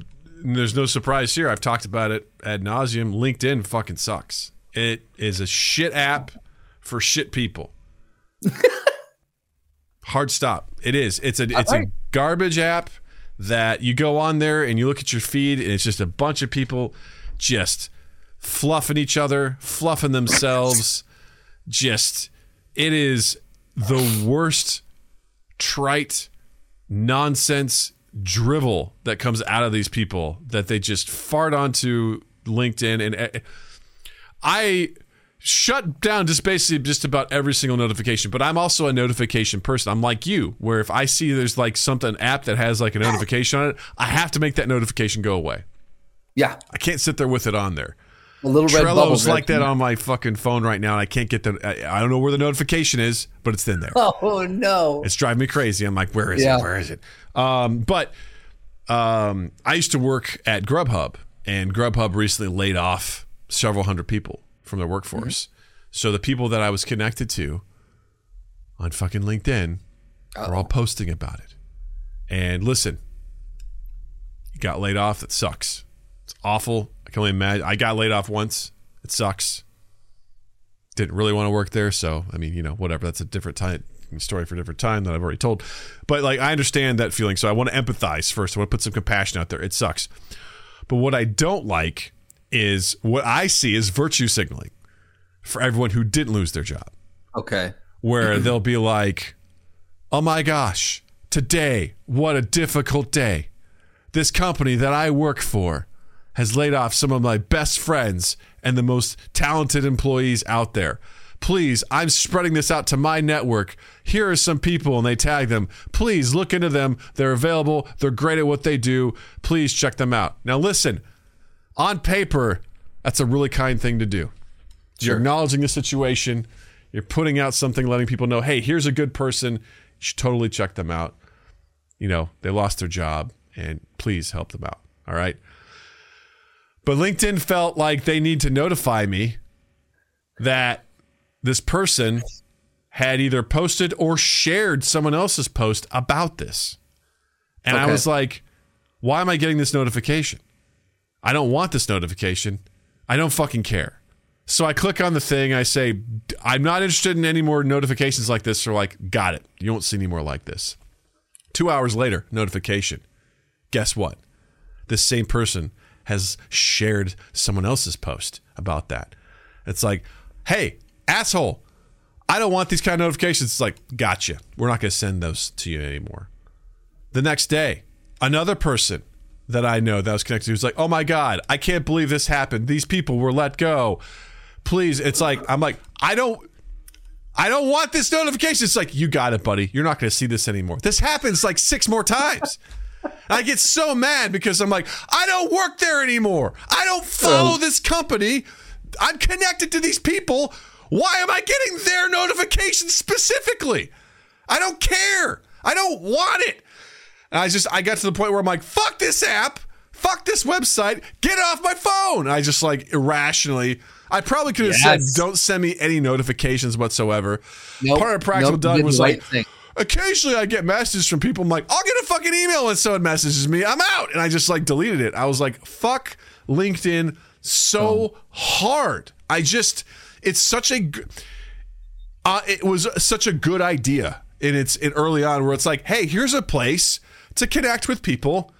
there's no surprise here. I've talked about it ad nauseum. LinkedIn fucking sucks. It is a shit app for shit people. <laughs> Hard stop. It is. It's a it's a garbage app that you go on there and you look at your feed and it's just a bunch of people just fluffing each other, fluffing themselves. <laughs> just it is the worst trite nonsense drivel that comes out of these people that they just fart onto LinkedIn and uh, I shut down just basically just about every single notification but I'm also a notification person I'm like you where if I see there's like something app that has like a notification on it I have to make that notification go away Yeah. I can't sit there with it on there A little red. Trello's like that on my fucking phone right now and I can't get the I, I don't know where the notification is but it's in there <laughs> Oh no. it's driving me crazy. I'm like, where is Yeah. it? Where is it? Um, but um, I used to work at Grubhub, and Grubhub recently laid off several hundred people from their workforce. Mm-hmm. So the people that I was connected to on fucking LinkedIn oh. are all posting about it. And listen, you got laid off. That sucks. It's awful. I can only imagine. I got laid off once. It sucks. Didn't really want to work there, so I mean, you know, whatever. That's a different time story for a different time that I've already told. But like, I understand that feeling, so I want to empathize first. I want to put some compassion out there. It sucks. But what I don't like is what I see is virtue signaling for everyone who didn't lose their job Okay. where they'll be like, oh my gosh, today, what a difficult day. This company that I work for has laid off some of my best friends and the most talented employees out there. Please, I'm spreading this out to my network. Here are some people, and they tag them. Please look into them. They're available. They're great at what they do. Please check them out. Now, listen, on paper, that's a really kind thing to do. You're acknowledging the situation. You're putting out something, letting people know, hey, here's a good person. You should totally check them out. You know, they lost their job and please help them out. All right. But LinkedIn felt like they need to notify me that this person had either posted or shared someone else's post about this. And I was like, why am I getting this notification? I don't want this notification. I don't fucking care. So I click on the thing. I say, I'm not interested in any more notifications like this. Or like, got it. You won't see any more like this. Two hours later, notification. Guess what? This same person has shared someone else's post about that. It's like, hey, asshole, I don't want these kind of notifications. It's like, gotcha. We're not going to send those to you anymore. The next day, another person that I know that was connected to was like, oh my God, I can't believe this happened. These people were let go. Please. It's like, I'm like, I don't. I don't want this notification. It's like, you got it, buddy. You're not going to see this anymore. This happens like six more times. I get so mad because I'm like, I don't work there anymore. I don't follow oh. this company. I'm connected to these people. Why am I getting their notifications specifically? I don't care. I don't want it. And I just I got to the point where I'm like, fuck this app, fuck this website, get it off my phone. I just like irrationally. I probably could have Yes. said, don't send me any notifications whatsoever. Nope. Part of Practical Nope, Doug was like, thing. occasionally I get messages from people. I'm like, I'll get a fucking email when someone messages me. I'm out. And I just like deleted it. I was like, fuck LinkedIn so hard. I just, it's such a, uh, it was such a good idea in its in early on where it's like, hey, here's a place to connect with people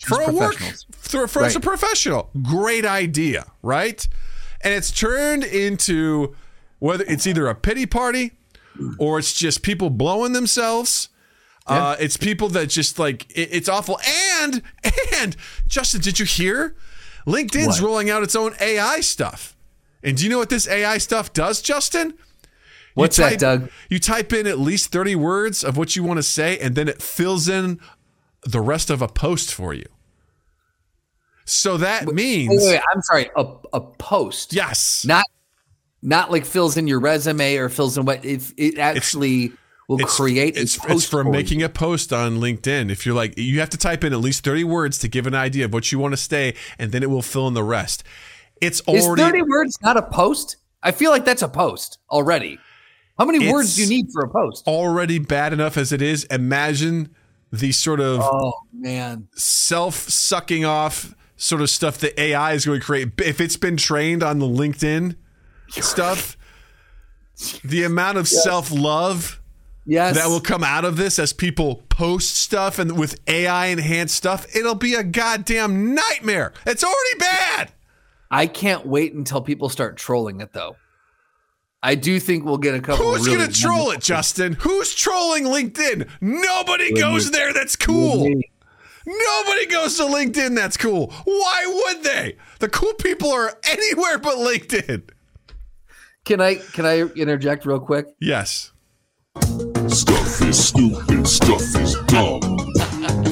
for a work for, for as a professional. Great idea, right? And it's turned into whether it's either a pity party or it's just people blowing themselves. Uh, it's people that just like it, it's awful. And and Justin, did you hear? LinkedIn's What? rolling out its own AI stuff. And do you know what this AI stuff does, Justin? What's that, Doug? You type in at least 30 words of what you want to say, and then it fills in the rest of a post for you. So that means, Wait, wait, wait, I'm sorry. A, a post. yes. Not not like fills in your resume or fills in what if it actually will It's, create a it's, post it's for you. making a post on LinkedIn. If you're like, you have to type in at least 30 words to give an idea of what you want to say, and then it will fill in the rest. It's Is already 30 words not a post? I feel like that's a post already. How many words do you need for a post? already bad enough as it is. Imagine the sort of Oh man. self sucking off sort of stuff that AI is going to create. If it's been trained on the LinkedIn stuff, the amount of self love Yes. that will come out of this as people post stuff and with AI enhanced stuff, it'll be a goddamn nightmare. It's already bad. I can't wait until people start trolling it though. I do think we'll get a couple. Who's really going to troll wonderful- it, Justin? Who's trolling LinkedIn? Nobody goes me. there. That's cool. Me. Nobody goes to LinkedIn. That's cool. Why would they? The cool people are anywhere but LinkedIn. Can I can I interject real quick? Yes. Stuff is stupid, stuff is dumb.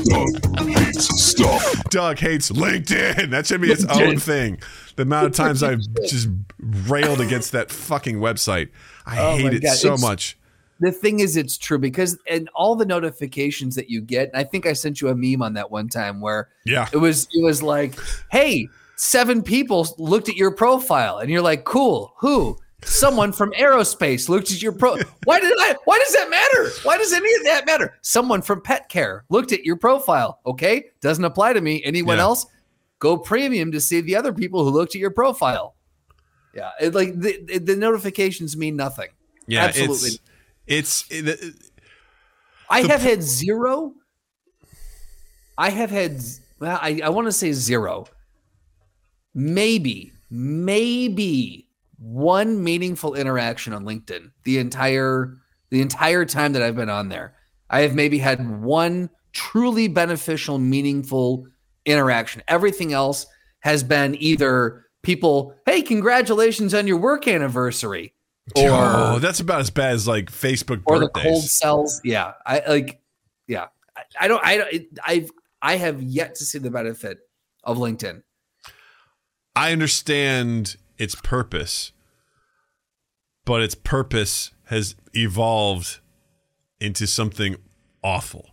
Doug hates stuff. Doug hates LinkedIn. That should be its own thing. The amount of times I've <laughs> just railed against that fucking website. I Oh hate it God. so It's- much. The thing is, it's true because and all the notifications that you get. I think I sent you a meme on that one time where Yeah. it was it was like, hey, seven people looked at your profile, and you're like, cool, who? Someone from aerospace looked at your pro. <laughs> Why did I? Why does that matter? Why does any of that matter? Someone from pet care looked at your profile. Okay, doesn't apply to me. Anyone Yeah. else? Go premium to see the other people who looked at your profile. Yeah, it, like the, the notifications mean nothing. Yeah. absolutely. It's, it's it, I have had zero. I have had, well, I, I want to say zero. Maybe, maybe one meaningful interaction on LinkedIn the entire the entire time that I've been on there. I have maybe had one truly beneficial, meaningful interaction. Everything else has been either people, hey, congratulations on your work anniversary, oh, or oh, that's about as bad as like Facebook or the cold cells. Yeah, I like. Yeah, I, I don't. I don't. I've I have yet to see the benefit of LinkedIn. I understand its purpose, but its purpose has evolved into something awful.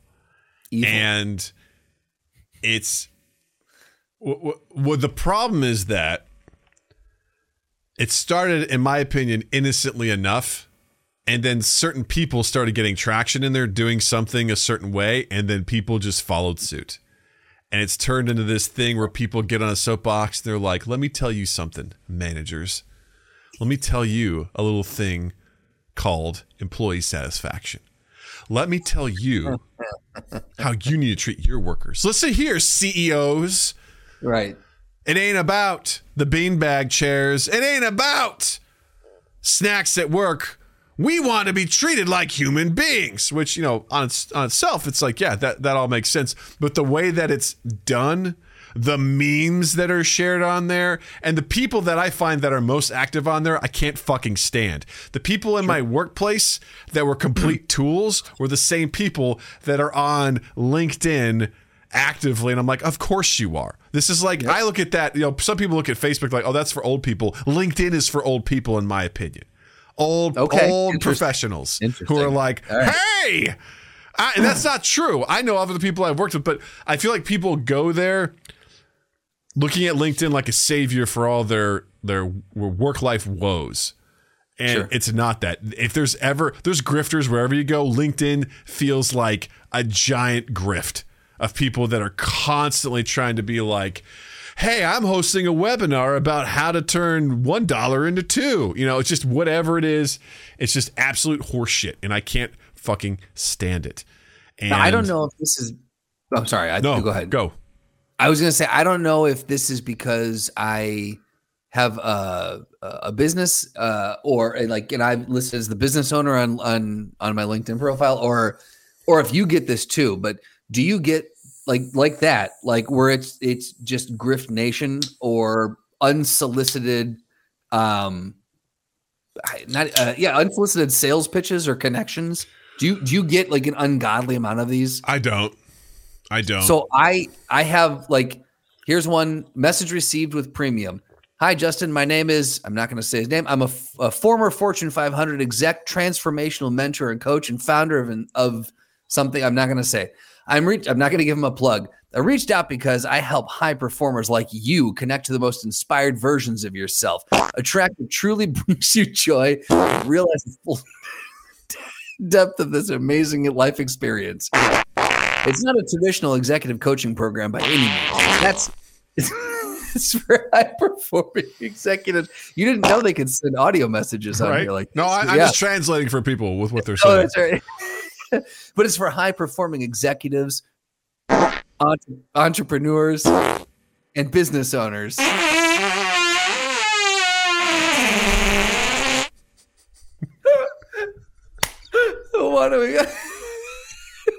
Evil. And it's what w- the problem is that it started, in my opinion, innocently enough. And then certain people started getting traction in there doing something a certain way, and then people just followed suit. And it's turned into this thing where people get on a soapbox and they're like, let me tell you something, managers. Let me tell you a little thing called employee satisfaction. Let me tell you <laughs> how you need to treat your workers. Listen here, CEOs. Right. It ain't about the beanbag chairs. It ain't about snacks at work. We want to be treated like human beings, which, you know, on, its, on itself, it's like, yeah, that, that all makes sense. But the way that it's done, the memes that are shared on there, and the people that I find that are most active on there, I can't fucking stand. The people in my workplace that were complete <clears throat> tools were the same people that are on LinkedIn actively and I'm like, of course you are. This is like I look at that, you know, some people look at Facebook like, oh, that's for old people. LinkedIn is for old people in my opinion. Old Okay, old interesting. professionals who are like, right. hey, I, and that's not true. I know other people I've worked with, but I feel like people go there looking at LinkedIn like a savior for all their their work life woes. And Sure. it's not that. If there's ever there's grifters wherever you go, LinkedIn feels like a giant grift of people that are constantly trying to be like, "Hey, I'm hosting a webinar about how to turn one dollar into two. You know, it's just whatever it is. It's just absolute horseshit, and I can't fucking stand it. And Now, I don't know if this is. I'm sorry. I, No, go ahead. Go. I was going to say I don't know if this is because I have a a business uh, or like and I'm listed as the business owner on on on my LinkedIn profile or or if you get this too. But do you get like like that like where it's it's just grift nation or unsolicited um not uh, yeah unsolicited sales pitches or connections do you do you get like an ungodly amount of these I don't. I don't. so I I have like here's one message received with premium. Hi, Justin. My name is, I'm not going to say his name. I'm a, f- a former Fortune 500 exec, transformational mentor and coach, and founder of, an, of something I'm not going to say. I'm, re- I'm not going to give him a plug. I reached out because I help high performers like you connect to the most inspired versions of yourself. Attract what truly <laughs> brings you joy, realize the full <laughs> depth of this amazing life experience. It's not a traditional executive coaching program by any means. That's <laughs> it's for high performing executives. You didn't know they could send audio messages on Right? here like no. I, I'm Yeah. just translating for people with what they're Oh, saying. that's right. <laughs> but it's for high performing executives, entre- entrepreneurs, and business owners. want to,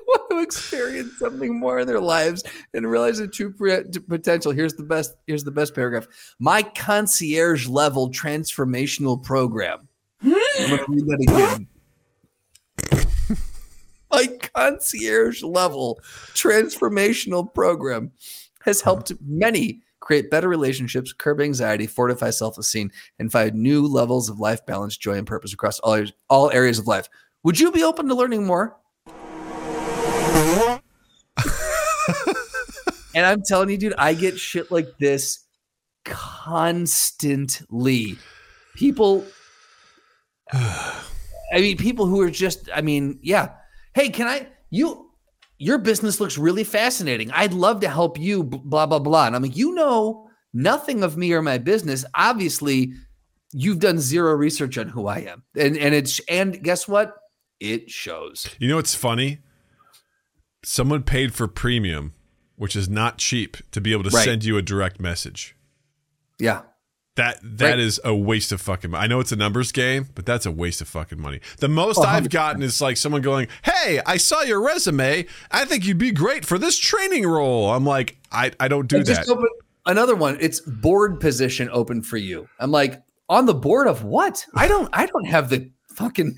want to experience something more in their lives and realize the true pre- potential. Here's the best. Here's the best paragraph. My concierge level transformational program. <gasps> I'm going to read that again. My concierge level transformational program has uh-huh. helped many create better relationships, curb anxiety, fortify self esteem, and find new levels of life balance, joy, and purpose across all areas, all areas of life. Would you be open to learning more? and I'm telling you, dude, I get shit like this constantly. People, <sighs> I mean, people who are just, I mean, yeah. Hey, can I, you, your business looks really fascinating. I'd love to help you, blah, blah, blah. And I'm like, you know nothing of me or my business. Obviously, you've done zero research on who I am. And, and it's, and guess what? It shows. You know what's funny? Someone paid for premium, which is not cheap, to be able to Right. send you a direct message. Yeah. That that Right. is a waste of fucking money. I know it's a numbers game, but that's a waste of fucking money. The most Oh, I've gotten is like someone going, "Hey, I saw your resume. I think you'd be great for this training role." I'm like, I, I don't do just that. open another one. It's board position open for you. I'm like, on the board of what? I don't I don't have the fucking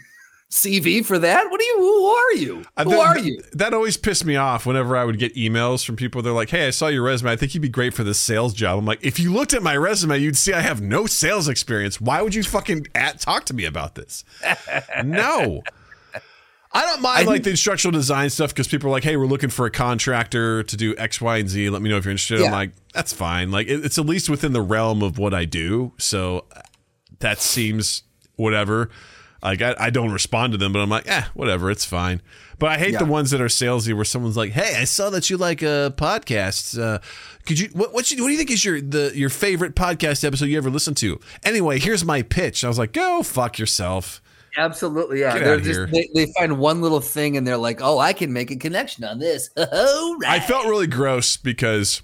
CV for that. What are you? Who are you? Uh, Who that, are you? That always pissed me off whenever I would get emails from people. They're like, "Hey, I saw your resume. I think you'd be great for this sales job." I'm like, "If you looked at my resume, you'd see I have no sales experience. Why would you fucking at, talk to me about this?" <laughs> no. I don't mind I like the instructional design stuff because people are like, "Hey, we're looking for a contractor to do X, Y, and Z. Let me know if you're interested." I'm like, "That's fine. Like, it, it's at least within the realm of what I do." So that seems whatever. Like I, I don't respond to them, but I'm like, eh, whatever, it's fine. But I hate the ones that are salesy, where someone's like, "Hey, I saw that you like uh, podcasts. Uh, could you what what, you, what do you think is your the your favorite podcast episode you ever listened to? Anyway, here's my pitch." I was like, "Go fuck yourself." Absolutely, yeah. Get They're outta just here. they, they find one little thing and they're like, oh, I can make a connection on this. <laughs> Oh, right. I felt really gross because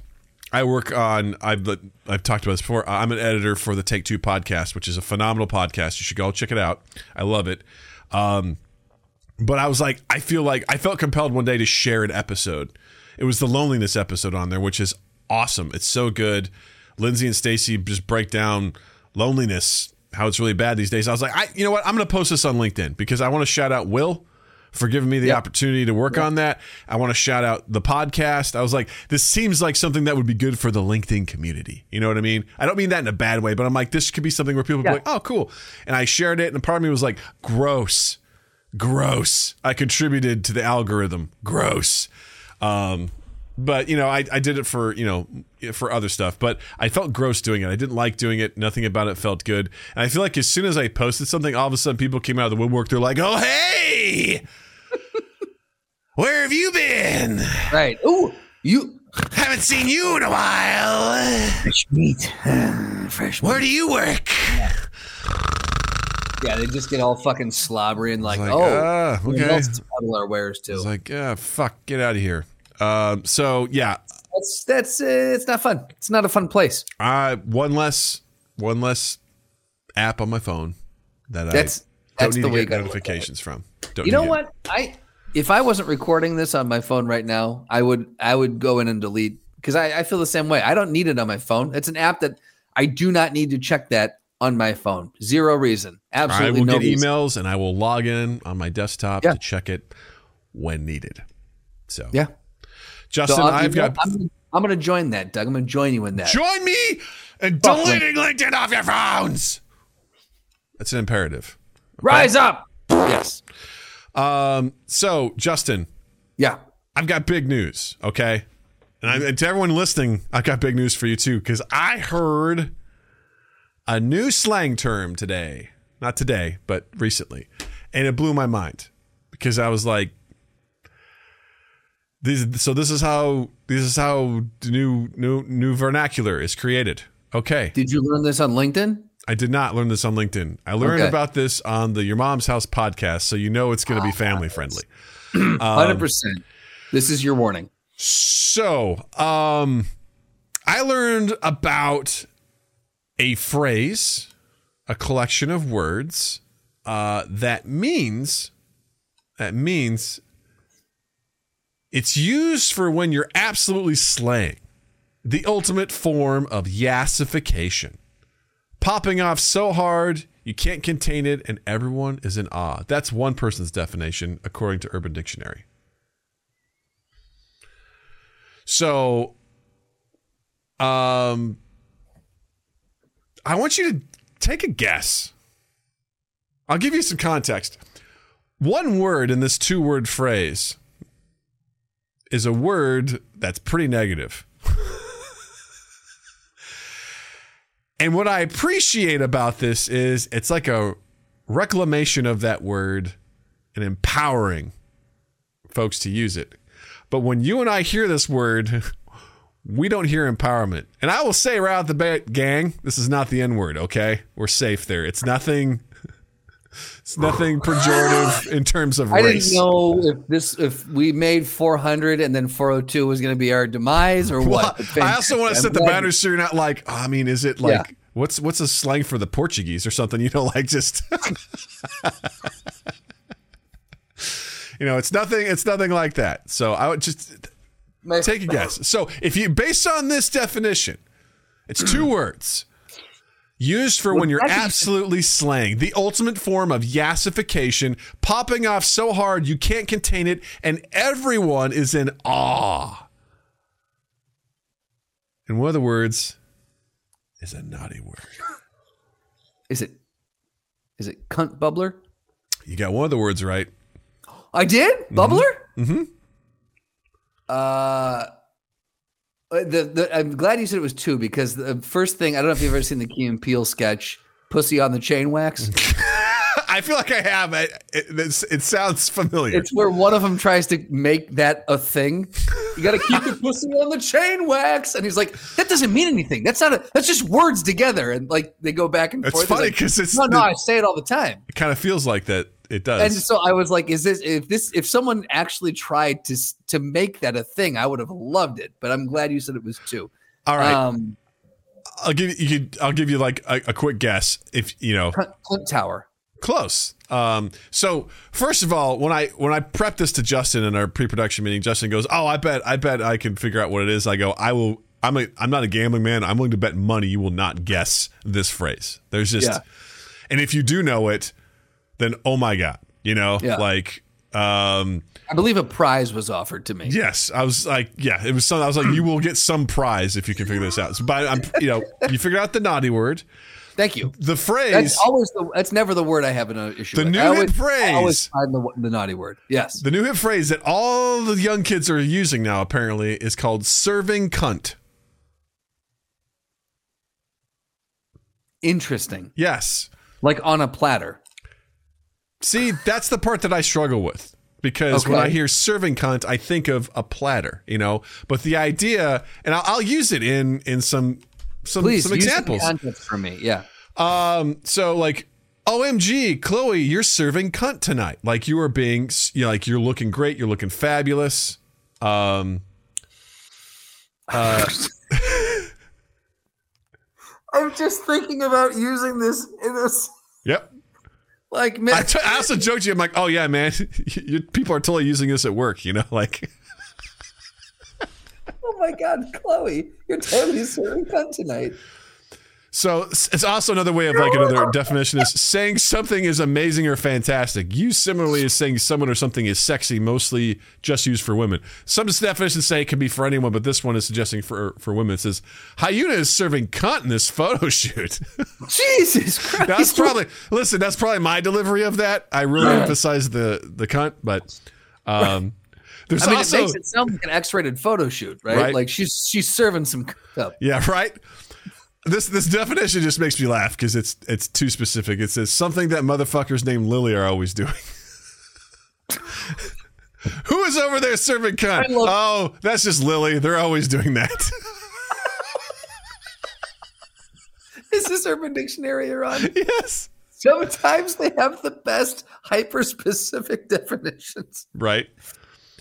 I work on I've I've talked about this before. I'm an editor for the Take Two podcast, which is a phenomenal podcast. You should go check it out. I love it. Um, but I was like, I feel like I felt compelled one day to share an episode. It was the loneliness episode on there, which is awesome. It's so good. Lindsay and Stacy just break down loneliness, how it's really bad these days. I was like, I, you know what? I'm going to post this on LinkedIn because I want to shout out Will for giving me the opportunity to work on that. I want to shout out the podcast. I was like, this seems like something that would be good for the LinkedIn community. You know what I mean? I don't mean that in a bad way, but I'm like, this could be something where people be like, oh, cool. And I shared it, and part of me was like, gross, gross. I contributed to the algorithm. Gross. Um, but you know, I, I did it for you know for other stuff. But I felt gross doing it. I didn't like doing it. Nothing about it felt good. And I feel like as soon as I posted something, all of a sudden people came out of the woodwork. They're like, "Oh hey, where have you been? right. Ooh, you Haven't seen you in a while. fresh meat, <sighs> fresh meat. Where do you work?" Yeah, they just get all fucking slobbery and like, Like, oh, someone okay. our wares too. It's like, yeah, fuck, get out of here. Um, so yeah, that's that's uh, it's not fun. It's not a fun place. I one less one less app on my phone that That's I don't that's need the to get gotta look at it. notifications from. Don't You know what? I if I wasn't recording this on my phone right now, I would I would go in and delete because I, I feel the same way. I don't need it on my phone. It's an app that I do not need to check that on my phone. Zero reason. Absolutely. I will no get reason. emails and I will log in on my desktop Yeah. to check it when needed. So, Yeah. Justin, I'll- uh, I've got I'm, gonna- I'm going to join that, Doug. I'm going to join you in that. join me and Fuck deleting LinkedIn off your phones. That's an imperative. Rise up. Yes. Um, so Justin, Yeah. I've got big news, okay? And, I, and to everyone listening, I've got big news for you too, because I heard a new slang term today. Not today, but recently. And it blew my mind because I was like, this, so this is how this is how new new new vernacular is created. Okay. Did you learn this on LinkedIn? I did not learn this on LinkedIn. I learned Okay. about this on the Your Mom's House podcast, so you know it's going to be family friendly. <clears throat> Um, Hundred percent. This is your warning. So, um, I learned about a phrase, a collection of words uh, that means that means it's used for when you're absolutely slaying, the ultimate form of yassification, popping off so hard you can't contain it, and everyone is in awe. That's one person's definition, according to Urban Dictionary. So, um, I want you to take a guess. I'll give you some context. One word in this two word phrase is a word that's pretty negative. And what I appreciate about this is it's like a reclamation of that word and empowering folks to use it. But when you and I hear this word, <laughs> we don't hear empowerment. And I will say right out the bat, gang, this is not the N word, okay? We're safe there. It's nothing it's nothing pejorative in terms of I race. didn't know if this if we made 400 and then 402 was going to be our demise or what. But I also want to set the boundaries so you're not like, oh, I mean, is it like Yeah. what's what's a slang for the Portuguese or something? <laughs> You know, like just <laughs> you know, it's nothing. It's nothing like that. So I would just take a guess. So if you based on this definition, it's two words. Used for when you're absolutely slaying, the ultimate form of yassification, popping off so hard you can't contain it, and everyone is in awe. And one of the words is a naughty word. Is it is it cunt bubbler? You got one of the words right. I did bubbler. Mm-hmm. Uh, Uh, the, the I'm glad you said it was two because the first thing I don't know if you've ever seen the Key and Peele sketch, "Pussy on the Chain Wax." <laughs> I feel like I have. It, it, it sounds familiar. It's where one of them tries to make that a thing. You got to keep the pussy on the chain wax, and he's like, "That doesn't mean anything. That's not. A, that's just words together." And like they go back and It's forth. It's funny like, 'cause it's no, no. the- I say it all the time. it kind of feels like that. It does. And so I was like, "Is this if this if someone actually tried to to make that a thing, I would have loved it." But I'm glad you said it was two. All right. Um, I'll give you, you could, I'll give you like a, a quick guess if you know Clint, Clint Tower. close. Um, so first of all, when I when I prepped this to Justin in our pre-production meeting, Justin goes, "Oh, I bet I bet I can figure out what it is." I go, "I will." I'm a I'm not a gambling man. I'm willing to bet money you will not guess this phrase. There's just, Yeah. and if you do know it, then oh my god, you know, Yeah. like. Um, I believe a prize was offered to me. Yes, I was like, yeah, it was something. I was like, you will get some prize if you can figure this out. So, but I'm, you know, you figured out the naughty word, Thank you. the phrase. That's always the. That's never the word I have an issue. The with. new I always, phrase. I always find the, the naughty word. Yes. the new hit phrase that all the young kids are using now apparently is called serving cunt. Interesting. Yes. Like on a platter. See, that's the part that I struggle with because when I hear serving cunt, I think of a platter, you know. But the idea, and I'll, I'll use it in in some some Please some examples. the context for me. Yeah. Um, so like, OMG, Chloe, you're serving cunt tonight. Like you are being, you know, like you're looking great. You're looking fabulous. Um, uh, <laughs> I'm just thinking about using this in this like man. t- I also joked to you. I'm like, oh yeah, man, <laughs> you, people are totally using this at work. You know, like, <laughs> oh my god, Chloe, you're totally serving cunt tonight. So it's also another way of like another definition is saying something is amazing or fantastic. Used similarly as saying someone or something is sexy, mostly just used for women. Some definitions say it can be for anyone, but this one is suggesting for for women. It says Hyuna is serving cunt in this photo shoot. <laughs> Jesus Christ. that's probably listen. That's probably my delivery of that. I really emphasize the the cunt, but um, there's I mean, also it makes it sound like an X-rated photo shoot, right? Right. Like she's she's serving some up. Yeah, <laughs> right. This this definition just makes me laugh because it's it's too specific. It says something that motherfuckers named Lily are always doing. <laughs> Who is over there serving cunt? Love- oh, that's just Lily. They're always doing that. <laughs> Is this Urban Dictionary you're on? yes. Sometimes they have the best hyper-specific definitions. Right.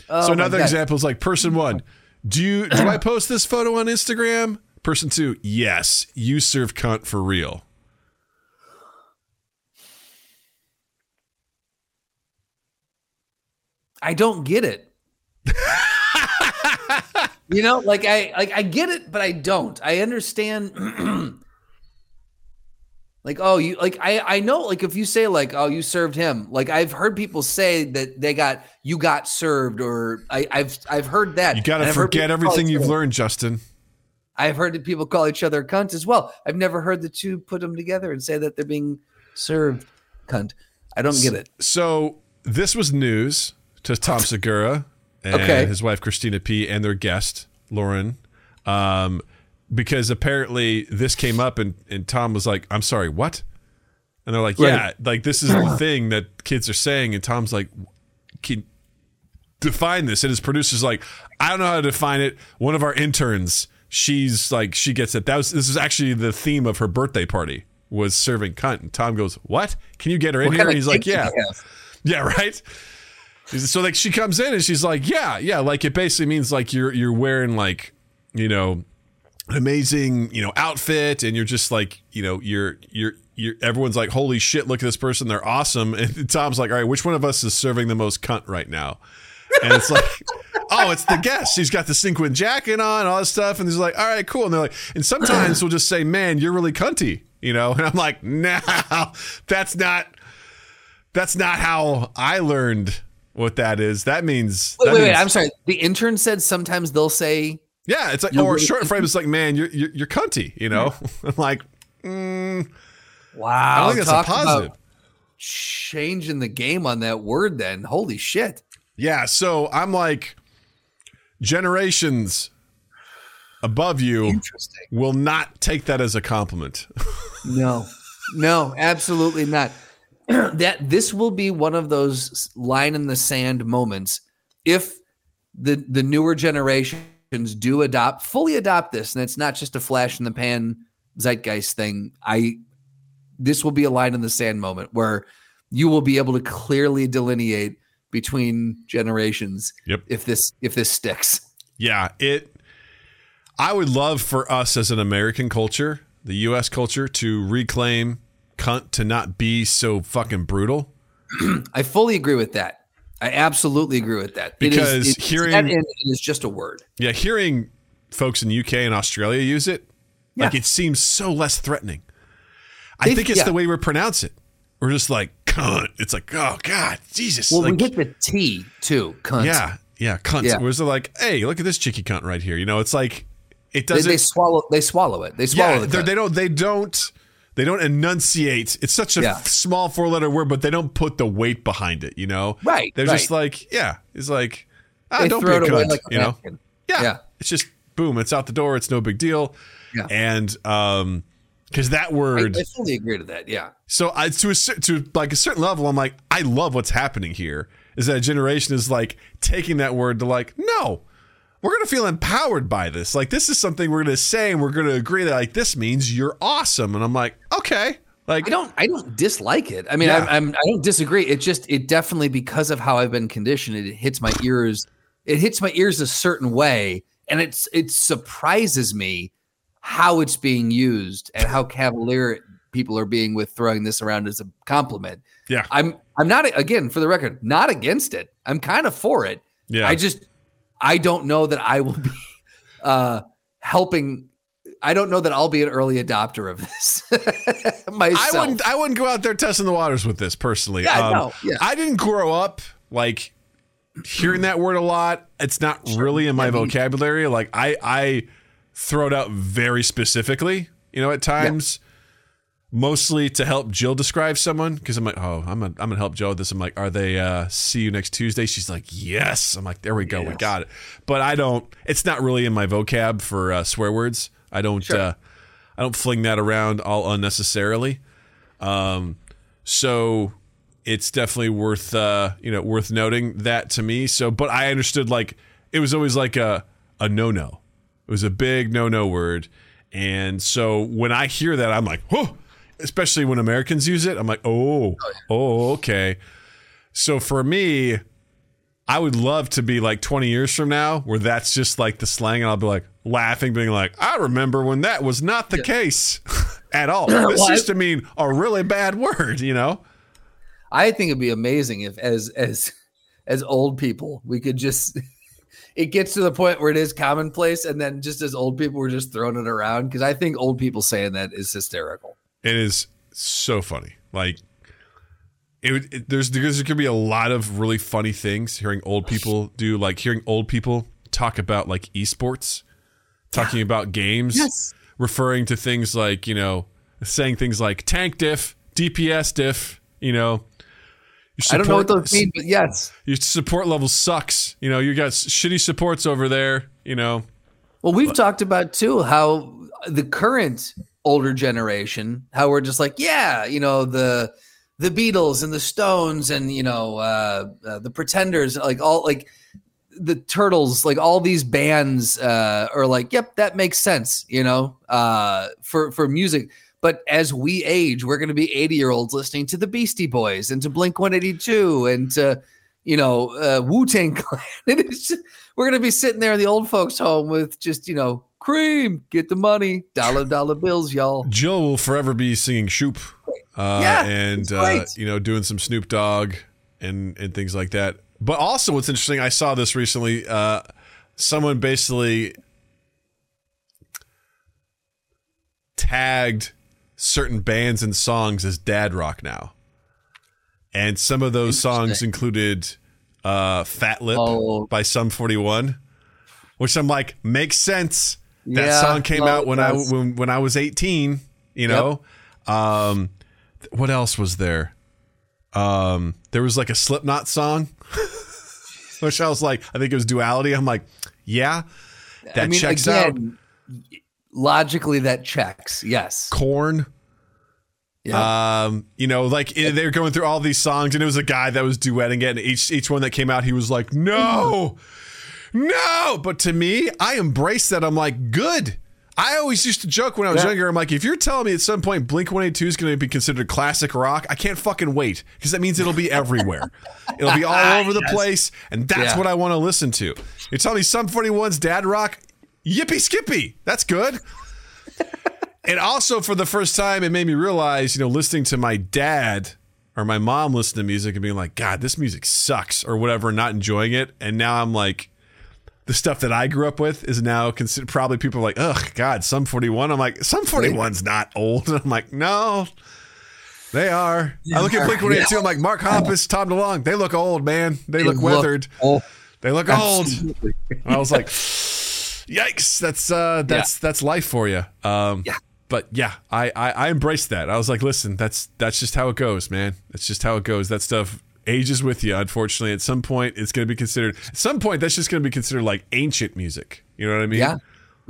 Oh so another God. example is like person one. Do you do I <clears throat> post this photo on Instagram? Person two, yes, you serve cunt for real. I don't get it. you know, like I like I get it, but I don't. I understand. <clears throat> like oh, you like I I know like if you say like oh you served him, like I've heard people say that they got you got served, or I, I've I've heard that. You got to forget people everything each you've learned, Justin. I've heard that people call each other cunt as well. I've never heard the two put them together and say that they're being served cunt. I don't get it. So this was news to Tom <laughs> Segura and Okay. his wife Christina P. and their guest Lauren, um, because apparently this came up and and Tom was like, "I'm sorry, what?" And they're like, Right. "Yeah, like this is the thing that kids are saying." And Tom's like, "Can define this?" And his producer's like, "I don't know how to define it." One of our interns, she's like, she gets it. That was this is actually the theme of her birthday party was serving cunt. And Tom goes, "What? Can you get her in What here?" And he's like, "Yeah." Yeah, right. So like she comes in and she's like, yeah, yeah, like it basically means like you're you're wearing like you know amazing you know outfit and you're just like you know you're you're you're everyone's like holy shit look at this person they're awesome <laughs> and Tom's like all right which one of us is serving the most cunt right now and it's like <laughs> oh it's the guest she's got the sequin jacket on all this stuff and he's like all right cool and they're like and sometimes we'll just say man you're really cunty you know and I'm like <laughs> no that's not that's not how I learned what that is. That means Wait, that wait, wait. I'm sorry. The intern said sometimes they'll say yeah, it's like or really short frame is like, man, you're you're, you're cunty, you know. <laughs> I'm like, mm, Wow. I think that's a positive. about changing the game on that word then. Holy shit. Yeah, so I'm like, generations above you will not take that as a compliment. <laughs> No. No, absolutely not. <clears throat> that this will be one of those line in the sand moments if the the newer generations do adopt fully adopt this and it's not just a flash in the pan zeitgeist thing. I this will be a line in the sand moment where you will be able to clearly delineate between generations Yep. if this if this sticks. yeah, it. I would love for us as an American culture, the U.S. culture, to reclaim cunt to not be so fucking brutal. <clears throat> I fully agree with that. I absolutely agree with that. Because it's- hearing- that it is just a word. Yeah, hearing folks in the UK and Australia use it, like it seems so less threatening. I They've- think it's yeah. the way we pronounce it. We're just like cunt. It's like oh god, Jesus. Well, like, we get the T too, cunt. yeah, yeah, cunt. Yeah. Whereas they're like, hey, look at this cheeky cunt right here. You know, it's like it They, doesn't. they swallow. They swallow it. They swallow yeah, the they don't. They don't. They don't enunciate. It's such a Yeah. small four letter word, but they don't put the weight behind it. You know, Right, They're just like, yeah, it's like, ah, They don't be a it cunt. like a you know, yeah. Yeah. It's just boom, it's out the door. It's no big deal. Yeah. And um because that word I fully agree to that. Yeah. so I to a to like a certain level I'm like I love what's happening here is that a generation is like taking that word to like no we're going to feel empowered by this like this is something we're going to say and we're going to agree that like this means you're awesome and I'm like okay like I don't. I don't dislike it. I mean, Yeah. I'm, I'm. I don't disagree. It just. It definitely because of how I've been conditioned. It hits my ears. It hits my ears a certain way, and it's. It surprises me how it's being used and how cavalier people are being with throwing this around as a compliment. yeah I'm. I'm not again for the record not against it. I'm kind of for it. yeah I just I don't know that I will be <laughs> uh helping I don't know that I'll be an early adopter of this <laughs> myself. I wouldn't. I wouldn't go out there testing the waters with this personally. Yeah, Um, no, yeah. I didn't grow up like hearing that word a lot. It's not really in my Yeah, me- vocabulary. Like I, I throw it out very specifically. You know, at times, mostly to help Jill describe someone because I'm like, oh, I'm gonna, I'm gonna help Jill with this. I'm like, are they? uh See you next Tuesday. She's like, yes. I'm like, there we go, we got it. But I don't. It's not really in my vocab for uh, swear words. I don't. Sure. uh I don't fling that around all unnecessarily. Um, so it's definitely worth uh, you know worth noting that to me. So, but I understood like it was always like a a no no. It was a big no no word, and so when I hear that, I'm like, whoa. Especially when Americans use it, I'm like, oh, oh, okay. So for me, I would love to be like 20 years from now where that's just like the slang and I'll be like laughing, being like, I remember when that was not the case <laughs> at all. <laughs> This Well, used to mean a really bad word, you know? I think it'd be amazing if, as as as old people, we could just. It gets to the point where it is commonplace, and then just as old people, we're just throwing it around because I think old people saying that is hysterical. It is so funny. Like, it, it there's there's going to be a lot of really funny things hearing old people do, like hearing old people talk about like esports, talking about games, Yes. referring to things like you know saying things like tank diff, DPS diff, you know. Your I don't know what support- those mean, but yes. Your support level sucks. You know, you got shitty supports over there. You know, Well, we've talked about too how the current older generation, how we're just like, yeah, you know, the the Beatles and the Stones and you know uh, uh, the Pretenders, like all like the Turtles, like all these bands uh, are like, yep, that makes sense, you know, uh, for for music. But as we age, we're going to be 80 year olds listening to the Beastie Boys and to Blink 182 and to, you know, uh, Wu Tang <laughs> Clan. Just, we're going to be sitting there in the old folks' home with just, you know, cream, get the money, dollar, dollar bills, y'all. Jill will forever be singing Shoop, uh, Yeah, and uh, you know, doing some Snoop Dogg and and things like that. But also, what's interesting, I saw this recently. Uh, someone basically tagged certain bands and songs as dad rock now, and some of those songs included uh, "Fat Lip" Oh. by Sum Forty One, which I'm like makes sense. That Yeah, song came no, out when I when when I was 18. You know, um, what else was there? Um, there was like a Slipknot song, <laughs> which I was like, I think it was Duality. I'm like, yeah, that I mean, checks out. Logically, that checks. Yes. Korn. Yeah. Um, you know, like eh, they were going through all these songs, and it was a guy that was duetting it, and each each one that came out, he was like, "No, no." But to me, I embrace that. I'm like, good. I always used to joke when I was Yeah. younger. I'm like, if you're telling me at some point Blink 182 is going to be considered classic rock, I can't fucking wait because that means it'll be everywhere. it'll be all <laughs> over the place, and that's Yeah. what I want to listen to. You're telling me Sum 41's dad rock? Yippee skippy. That's good. <laughs> And also, for the first time, it made me realize, you know, listening to my dad or my mom listen to music and being like, God, this music sucks or whatever, and not enjoying it. And now I'm like, the stuff that I grew up with is now considered probably people are like, ugh, God, Sum 41. I'm like, Sum 41's not old. <laughs> And I'm like, no, they are. I look at Blink 182, I'm like, Mark Hoppus, Tom DeLonge, they look old, man. They, look weathered. Oh, They look old. absolutely. I was like, <laughs> "Yikes! That's uh, that's that's life for you." Um, Yeah. But yeah, I, I I embraced that. I was like, "Listen, that's that's just how it goes, man. That's just how it goes. That stuff ages with you. Unfortunately, at some point, it's going to be considered. At some point, that's just going to be considered like ancient music. You know what I mean? Yeah.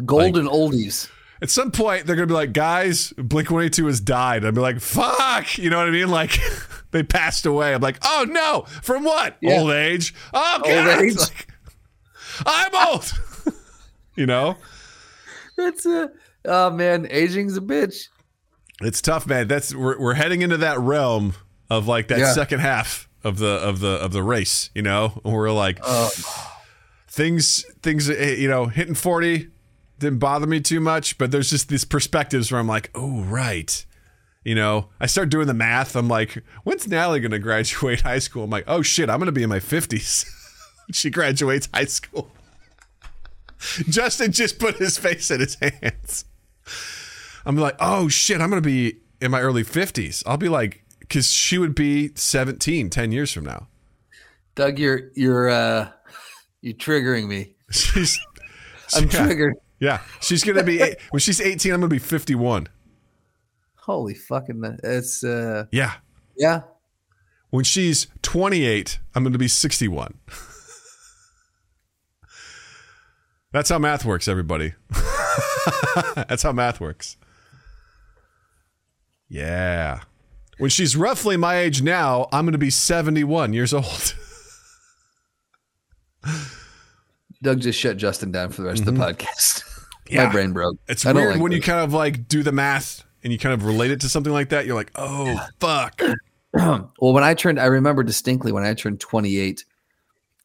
Golden oldies. At some point, they're going to be like, "Guys, Blink One Eighty Two has died." I'd be like, "Fuck!" You know what I mean? Like. <laughs> They passed away. I'm like, oh no! From what? Yeah. Old age? Oh god! age. <laughs> Like, I'm old. <laughs> you know, <laughs> That's a oh man, aging's a bitch. it's tough, man. That's we're we're heading into that realm of like that Yeah. second half of the of the of the race. You know, we're like Oh. things things eh, you know hitting forty didn't bother me too much, but there's just these perspectives where I'm like, oh right. You know, I start doing the math. I'm like, when's Natalie going <laughs> to graduate high school? I'm like, oh shit, I'm going to be in my 50s. when <laughs> she graduates high school. <laughs> Justin just put his face in his hands. I'm like, oh shit, I'm gonna be in my early 50s. I'll be like, because she would be 17 10 years from now. Doug, you're you're uh you're triggering me. <laughs> She's, <laughs> I'm yeah, triggered. Yeah, she's gonna be eight- when she's 18. I'm gonna be 51. Holy fucking it's uh Yeah, yeah. when she's 28, I'm gonna be 61. That's how math works, everybody. <laughs> That's how math works. Yeah. When she's roughly my age now, I'm going to be 71 years old. <laughs> Doug just shut Justin down for the rest of the podcast. <laughs> Mm-hmm. Yeah. My brain broke. It's I weird like when you kind of like do the math and you kind of relate it to something like that. You're like, oh, fuck. <clears throat> well, when I turned, I remember distinctly when I turned 28,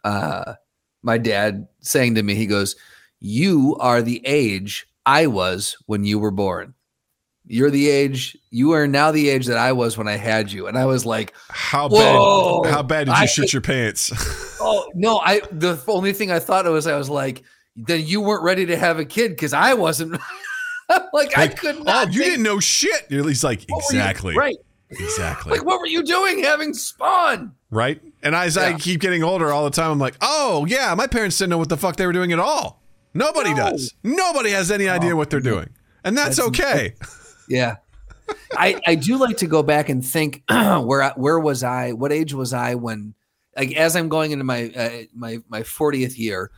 uh, my dad saying to me, he goes, You are the age I was when you were born. You're the age, you are now the age that I was when I had you. And I was like, How Whoa. bad? How bad did you I- shit your pants? <laughs> Oh, no, I, the only thing I thought was, I was like, Then you weren't ready to have a kid because I wasn't. <laughs> I'm like, I could oh, not. you think- didn't know shit. You're at least like were you- exactly, right. exactly, Like, what were you doing having spawn? right. And as I keep getting older all the time, I'm like, oh yeah, my parents didn't know what the fuck they were doing at all. Nobody No. does. Nobody has any idea what they're doing, and that's, That's- okay. Yeah. I, I do like to go back and think <clears throat> where where was I? What age was I when like as I'm going into my uh, my my 40th year,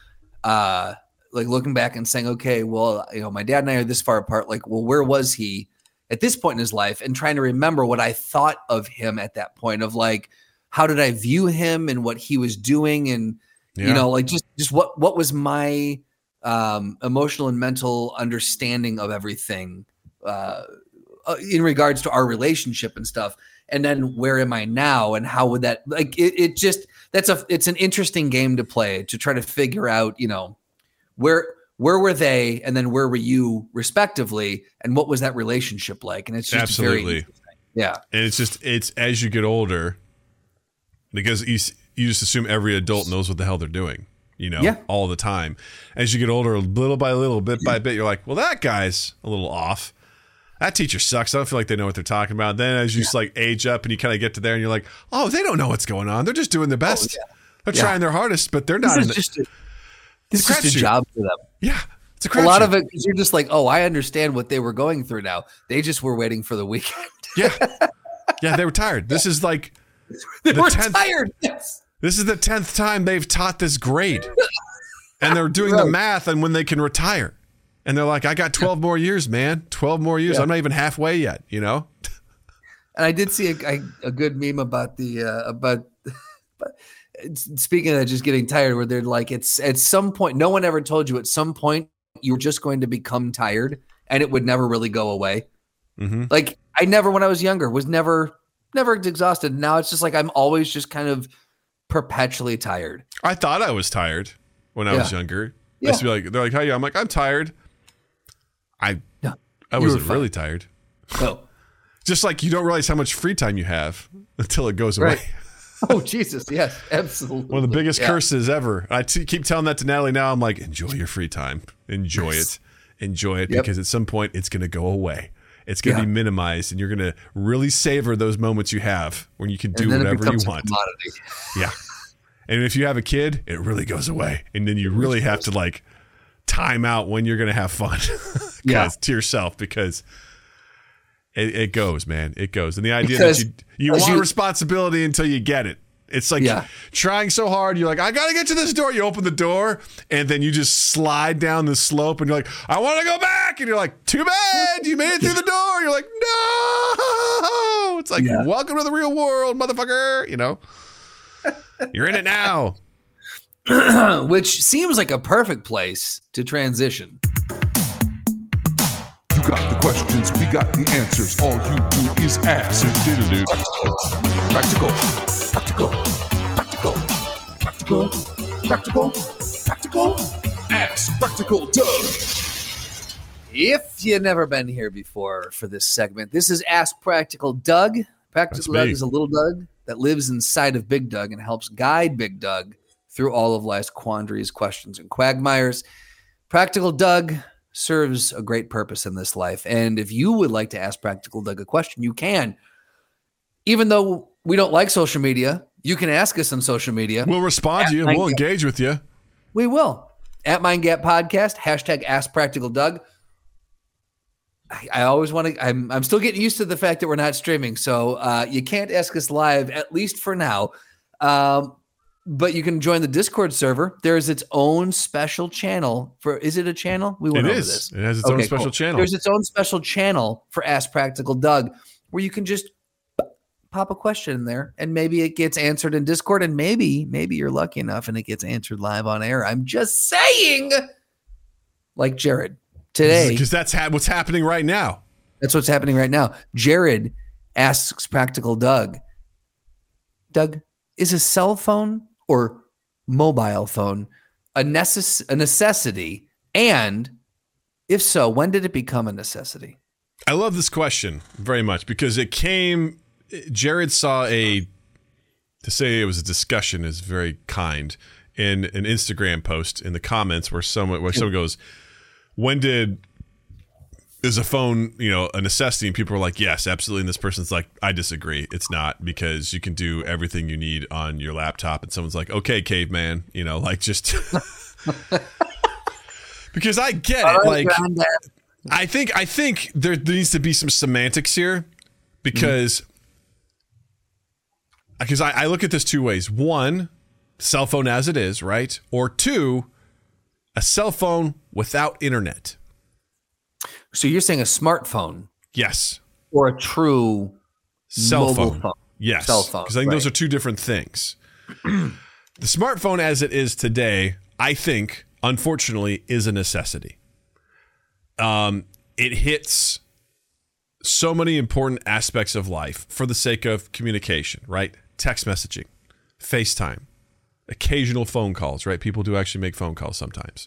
uh like looking back and saying, okay, well, you know, my dad and I are this far apart. Like, well, where was he at this point in his life? And trying to remember what I thought of him at that point of like, how did I view him and what he was doing and Yeah. you know like just just what what was my um emotional and mental understanding of everything uh uh, in regards to our relationship and stuff. And then where am i now and how would that like it, it just that's a it's an interesting game to play to try to figure out you know where where were they and then where were you respectively and what was that relationship like? And it's just Absolutely. very yeah. And it's just it's as you get older, because you you just assume every adult knows what the hell they're doing, you know, Yeah. all the time. As you get older, little by little, bit by bit, you're like, well, that guy's a little off. That teacher sucks. I don't feel like they know what they're talking about. Then as you just like age up and you kind of get to there and you're like, oh, they don't know what's going on. They're just doing their oh, best. They're Oh, Yeah. trying their hardest, but they're this not. is the, just a, this is just a job for them yeah, it's a, a lot crapshoot. of it because you're just like oh i understand what they were going through now they just were waiting for the weekend Yeah, yeah, they were tired. This is like <laughs> they The were 10th tired yes This is the tenth time they've taught this grade, <laughs> and they're doing the math on when they can retire. And they're like, "I got twelve more years, man. Twelve more years. Yeah. I'm not even halfway yet." You know? <laughs> And I did see a, a, good meme about the uh, about. But speaking of just getting tired, where they're like, it's at some point. No one ever told you at some point you're just going to become tired, and it would never really go away. hmm Like I never, when I was younger, was never never exhausted. Now it's just like I'm always just kind of perpetually tired. I thought I was tired when I was Yeah. younger. I used to be like, "They're like, how you?" I'm like, "I'm tired." I, No, I wasn't really tired. Oh, Just like you don't realize how much free time you have until it goes Right. away. <laughs> oh Jesus, yes, absolutely. One of the biggest Yeah. curses ever. I t- keep telling that to Natalie now. I'm like, enjoy your free time. Enjoy it. Enjoy it Yep. because at some point it's going to go away. It's going to Yeah. be minimized and you're going to really savor those moments you have when you can do And then it whatever you want. Yeah. And if you have a kid, it really goes away. And then you really have to like time out when you're going to have fun <laughs> Yeah. to yourself because it, it goes, man. It goes. And the idea Because that you, you want you- responsibility until you get it. It's like Yeah. trying so hard. You're like, I got to get to this door. You open the door and then you just slide down the slope and you're like, I want to go back. And you're like, too bad. You made it through the door. You're like, no. It's like, Yeah. welcome to the real world, motherfucker. You know, <laughs> you're in it now. <clears throat> which seems like a perfect place to transition. You got the questions, we got the answers. All you do is ask. Practical, practical, practical, practical, practical, practical. Ask practical Doug. If you've never been here before for this segment, this is Ask Practical Doug. Practical That's Doug me. is a little Doug that lives inside of Big Doug and helps guide Big Doug through all of life's quandaries, questions, and quagmires. Practical Doug serves a great purpose in this life. And if you would like to ask Practical Doug a question, you can. Even though we don't like social media, you can ask us on social media. We'll respond to you and we'll Thank you. engage with you. We will. At Mind Gap Podcast, hashtag Ask Practical Doug. I, I always want to, I'm, I'm still getting used to the fact that we're not streaming. So uh, you can't ask us live, at least for now. Um, but you can join the Discord server. There is its own special channel for, is it a channel? We went It over is. this. It has its own special cool. channel. There's its own special channel for Ask Practical Doug where you can just p- pop a question in there and maybe it gets answered in Discord and maybe maybe you're lucky enough and it gets answered live on air. I'm just saying like Jared today. Because that's ha- what's happening right now. That's what's happening right now. Jared asks Practical Doug, Doug, is a cell phone or mobile phone a, necess- a necessity? And if so, when did it become a necessity? I love this question very much because it came. Jared saw a. To say it was a discussion is very kind. In an Instagram post in the comments where someone where someone goes, "When did is a phone you know a necessity?" And people are like, "Yes, absolutely." And this person's like, "I disagree. It's not because you can do everything you need on your laptop." And someone's like, "Okay, caveman," you know, like just. <laughs> because I get it, like I think I think there needs to be some semantics here because because I, I look at this two ways. One, cell phone as it is, right? Or two, a cell phone without internet. So you're saying a smartphone Yes. or a true Cell Mobile phone. phone. Yes. Cell phone, Because I think those are two different things. <clears throat> the smartphone as it is today, I think, unfortunately, is a necessity. Um, it hits so many important aspects of life for the sake of communication, right? Text messaging, FaceTime, occasional phone calls, right? People do actually make phone calls sometimes.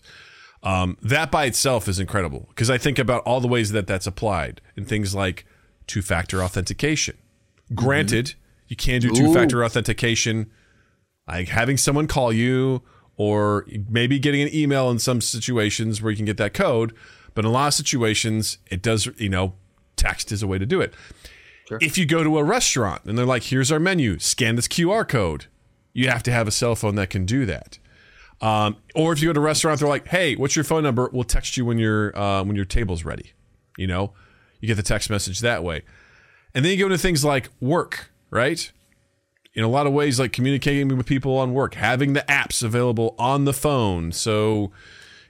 Um, that by itself is incredible because I think about all the ways that that's applied in things like two factor authentication. Granted, you can do two factor authentication, like having someone call you or maybe getting an email in some situations where you can get that code. But in a lot of situations, it does, you know, text is a way to do it. If you go to a restaurant and they're like, here's our menu, scan this QR code, you have to have a cell phone that can do that. Um, or if you go to a restaurant, they're like, "Hey, what's your phone number? We'll text you when your uh, when your table's ready." You know, you get the text message that way, and then you go into things like work, right? In a lot of ways, like communicating with people on work, having the apps available on the phone. So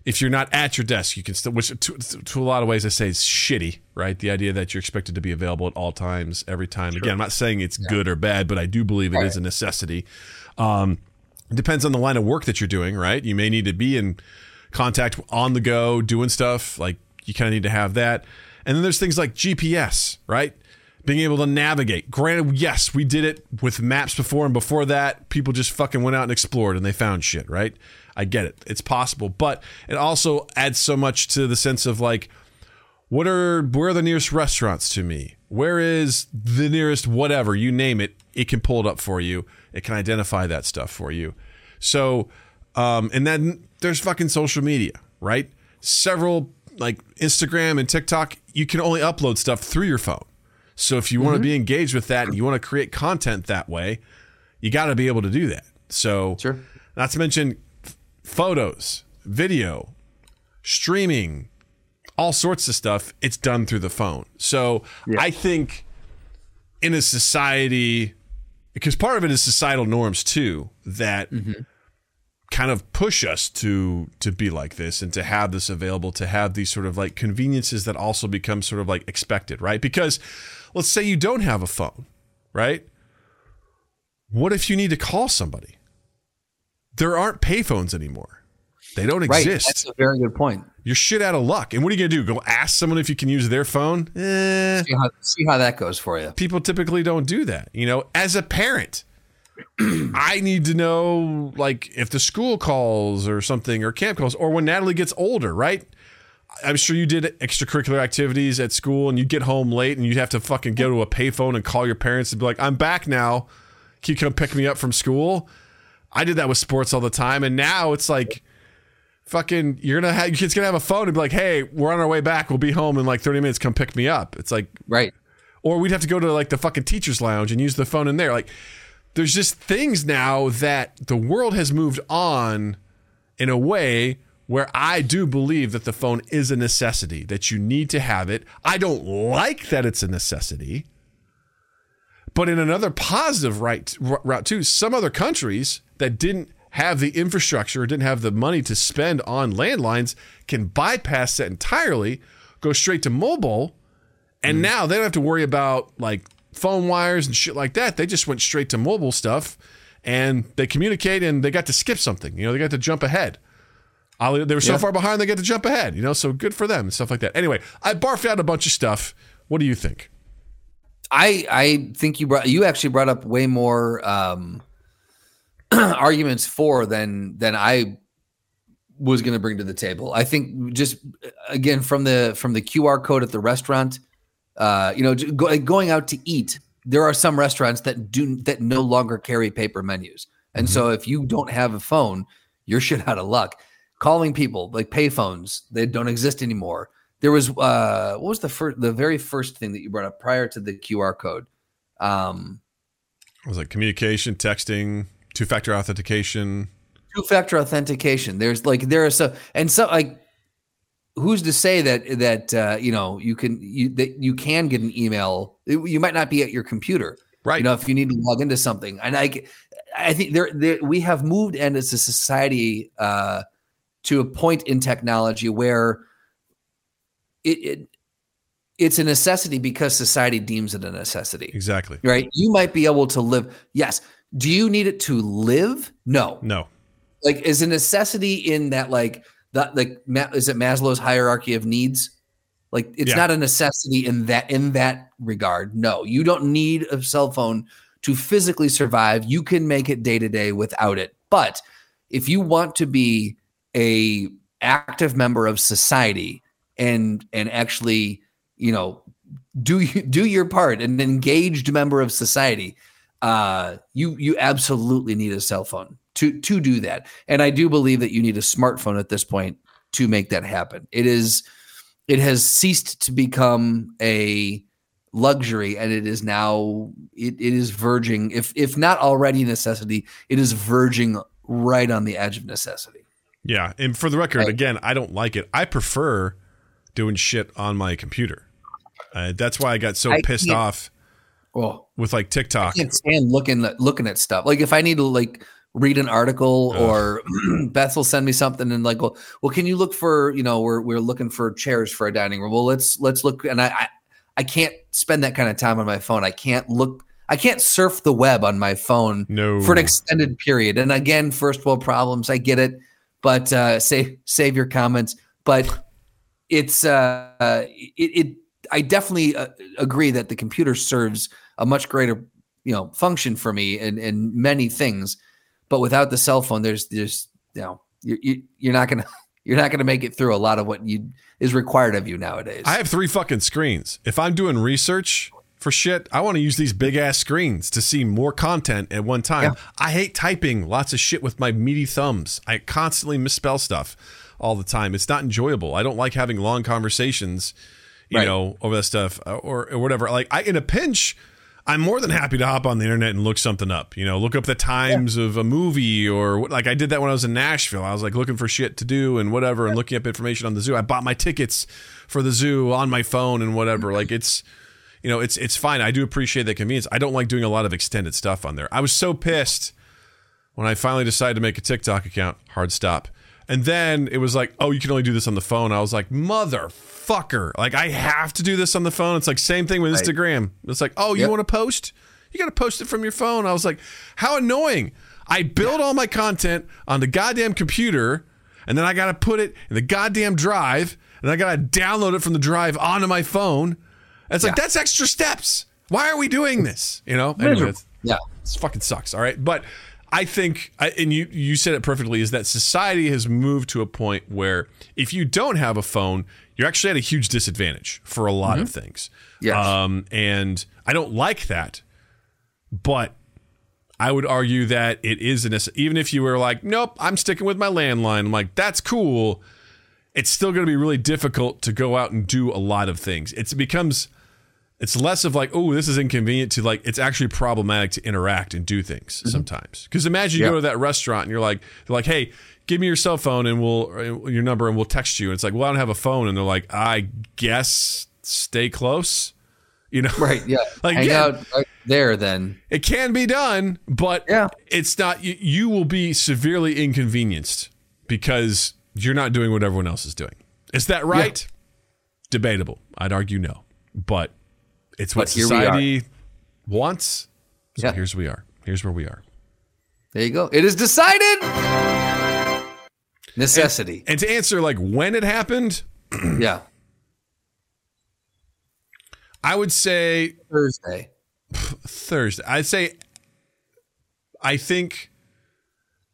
if you're not at your desk, you can still, which to, to a lot of ways I say is shitty, right? The idea that you're expected to be available at all times, every time. Again, I'm not saying it's good or bad, but I do believe it is a necessity. Um, it depends on the line of work that you're doing, right? You may need to be in contact on the go, doing stuff. Like you kind of need to have that. And then there's things like GPS, right? Being able to navigate. Granted, yes, we did it with maps before, and before that, people just fucking went out and explored and they found shit, right? I get it. It's possible. But it also adds so much to the sense of like, what are where are the nearest restaurants to me? Where is the nearest whatever you name it? It can pull it up for you. It can identify that stuff for you. So, um, and then there's fucking social media, right? Several like Instagram and TikTok. You can only upload stuff through your phone. So if you want to mm-hmm. be engaged with that and you want to create content that way, you got to be able to do that. So, Sure. not to mention f- photos, video, streaming, all sorts of stuff. It's done through the phone. So I think in a society, because part of it is societal norms too, that mm-hmm. kind of push us to to be like this and to have this available, to have these sort of like conveniences that also become sort of like expected, right? Because let's say you don't have a phone, right? What if you need to call somebody? There aren't payphones anymore. They don't Right. exist That's a very good point. you're shit out of luck. And what are you gonna do? Go ask someone if you can use their phone? Eh, See how, see how that goes for you. people typically don't do that. You know, as a parent, <clears throat> I need to know like if the school calls or something or camp calls or when Natalie gets older, right? I'm sure you did extracurricular activities at school and you get home late and you'd have to fucking go to a payphone and call your parents and be like, I'm back now. Can you come pick me up from school? I did that with sports all the time. And now it's like, fucking you're gonna have your kid's gonna have a phone and be like, hey, we're on our way back. We'll be home in like 30 minutes. Come pick me up. It's like, Right. or we'd have to go to like the fucking teacher's lounge and use the phone in there. Like, there's just things now that the world has moved on in a way where I do believe that the phone is a necessity, that you need to have it. I don't like that it's a necessity. But in another positive right, route too, some other countries that didn't have the infrastructure, didn't have the money to spend on landlines, can bypass that entirely, go straight to mobile, and mm. now they don't have to worry about like phone wires and shit like that. They just went straight to mobile stuff, and they communicate, and they got to skip something. You know, they got to jump ahead. They were so Yeah. far behind, they get to jump ahead. You know, so good for them and stuff like that. Anyway, I barfed out a bunch of stuff. What do you think? I I think you brought you actually brought up way more um, <clears throat> arguments for than than I was going to bring to the table. I think just again from the from the QR code at the restaurant, uh, you know, go, going out to eat. There are some restaurants that do that no longer carry paper menus, and so if you don't have a phone, you're shit out of luck. Calling people like payphones, they don't exist anymore. There was uh, what was the first, the very first thing that you brought up prior to the QR code? Um, It was like communication, texting, two factor authentication. two-factor authentication there's like there are so and so like who's to say that that uh you know you can you that you can get an email you might not be at your computer Right. you know if you need to log into something and i i think there, there we have moved and as a society uh to a point in technology where it, it it's a necessity because society deems it a necessity exactly. right you might be able to live yes do you need it to live no No. like is a necessity in that like that like is it Maslow's hierarchy of needs? Like it's Yeah. not a necessity in that in that regard. No, you don't need a cell phone to physically survive. You can make it day to day without it. But if you want to be a active member of society and and actually, you know, do do your part, an engaged member of society, uh, you you absolutely need a cell phone to to do that. And I do believe that you need a smartphone at this point to make that happen. It is it has ceased to become a luxury and it is now it, it is verging if if not already necessity it is verging right on the edge of necessity Yeah. And for the record, Right. again, I don't like it. I prefer doing shit on my computer. Uh, that's why I got so I pissed off well with like TikTok. I can't stand looking at looking at stuff. Like if I need to like read an article or <clears throat> Beth will send me something and like, well, well, can you look for, you know, we're we're looking for chairs for a dining room. Well, let's let's look and I I, I can't spend that kind of time on my phone. I can't look I can't surf the web on my phone No. for an extended period. And again, first world problems, I get it, but uh save save your comments. But it's uh it, it I definitely uh, agree that the computer serves a much greater you know function for me in in many things but without the cell phone there's there's you know you, you you're not gonna <laughs> you're not gonna make it through a lot of what you is required of you nowadays I have three fucking screens. If I'm doing research for shit, I want to use these big ass screens to see more content at one time. Yeah. I hate typing lots of shit with my meaty thumbs. I constantly misspell stuff all the time. It's not enjoyable. I don't like having long conversations, you Right. know, over that stuff uh, or, or whatever. Like I in a pinch, I'm more than happy to hop on the internet and look something up. You know, look up the times of a movie or like I did that when I was in Nashville. I was like looking for shit to do and whatever and looking up information on the zoo. I bought my tickets for the zoo on my phone and whatever. Like it's you know, it's it's fine. I do appreciate that convenience. I don't like doing a lot of extended stuff on there. I was so pissed when I finally decided to make a TikTok account. Hard stop. And then it was like, oh, you can only do this on the phone. I was like, motherfucker. Like, I have to do this on the phone. It's like, same thing with Instagram. It's like, oh, you Yep. want to post? You got to post it from your phone. I was like, how annoying. I build all my content on the goddamn computer, and then I got to put it in the goddamn drive, and I got to download it from the drive onto my phone. It's like, Yeah. that's extra steps. Why are we doing this? You know? Anyway, it's- yeah this fucking sucks. All right, but I think, and you you said it perfectly, is that society has moved to a point where if you don't have a phone, you're actually at a huge disadvantage for a lot of things. Yes. Um, and I don't like that, but I would argue that it is an even if you were like, nope, I'm sticking with my landline. I'm like, that's cool. It's still going to be really difficult to go out and do a lot of things. It's, it becomes it's less of like, oh, this is inconvenient to like, it's actually problematic to interact and do things Mm-hmm. sometimes. Because imagine you Yeah. go to that restaurant and you're like, they're like, hey, give me your cell phone and we'll your number and we'll text you. And it's like, well, I don't have a phone, and they're like, I guess stay close. You know, Right. Yeah. <laughs> Like, Hang yeah. out right there then. it can be done, but Yeah. it's not. You, you will be severely inconvenienced because you're not doing what everyone else is doing. Is that right? Debatable. I'd argue no, but it's what But here we are. society wants. So Yeah. here's we are. Here's where we are. There you go. It is decided. Necessity. And to answer like when it happened, <clears throat> yeah. I would say Thursday. Thursday. I'd say I think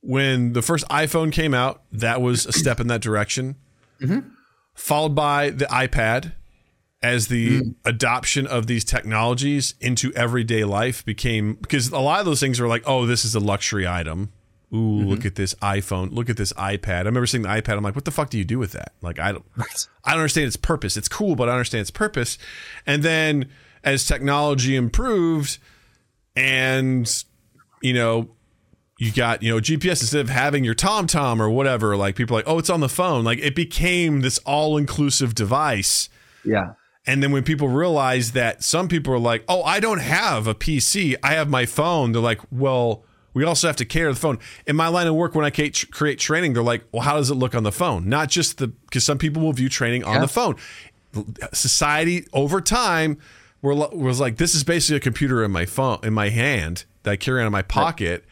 when the first iPhone came out, that was a step in that direction. Mm-hmm. Followed by the iPad as the mm. adoption of these technologies into everyday life became because a lot of those things were like, oh, this is a luxury item. Ooh, mm-hmm. look at this iPhone. Look at this iPad. I remember seeing the iPad. I'm like, what the fuck do you do with that? Like, I don't, <laughs> I don't understand its purpose. It's cool, but I understand its purpose. And then as technology improved, and you know, you got you know GPS instead of having your TomTom or whatever. Like people are like, oh, it's on the phone. Like it became this all-inclusive device. Yeah. And then when people realize that some people are like, oh, I don't have a PC, I have my phone. They're like, well, we also have to care the phone. In my line of work, when I create, training, they're like, well, how does it look on the phone? Not just the because some people will view training on Yeah. the phone. Society over time were, was like, this is basically a computer in my phone in my hand that I carry on in my pocket,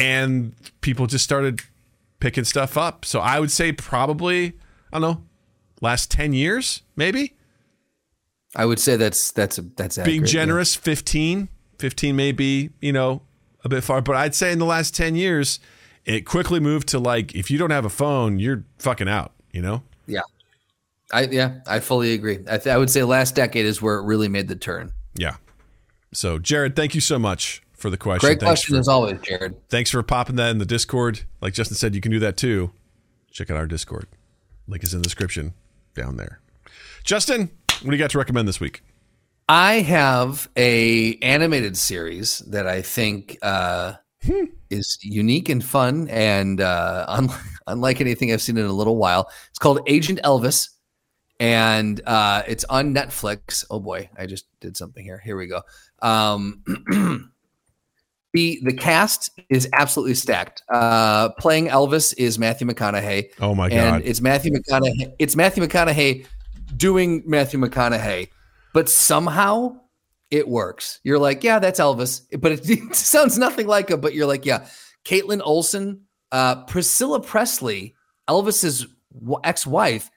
and people just started picking stuff up. So I would say probably I don't know, last ten years maybe I would say that's that's a that's being accurate, yeah. generous 15 15 may be you know a bit far but i'd say in the last 10 years it quickly moved to like if you don't have a phone you're fucking out you know Yeah. I yeah, I fully agree. I, th- I would say last decade is where it really made the turn. yeah so jared thank you so much for the question Great thanks question for, as always, Jared. thanks for popping that in the discord like justin said you can do that too check out our discord link is in the description down there justin what do you got to recommend this week I have a animated series that I think uh, is unique and fun, and uh, <laughs> unlike, unlike anything I've seen in a little while. It's called Agent Elvis, and uh, it's on Netflix. Oh boy, I just did something here. Here we go. Um, <clears throat> the the cast is absolutely stacked. Uh, playing Elvis is Matthew McConaughey. oh my god! and it's Matthew McConaughey. It's Matthew McConaughey doing Matthew McConaughey, but somehow it works. You're like, yeah, that's Elvis, but it, it <laughs> sounds nothing like him. But you're like, yeah, Kaitlin Olson, uh, Priscilla Presley, Elvis's ex-wife,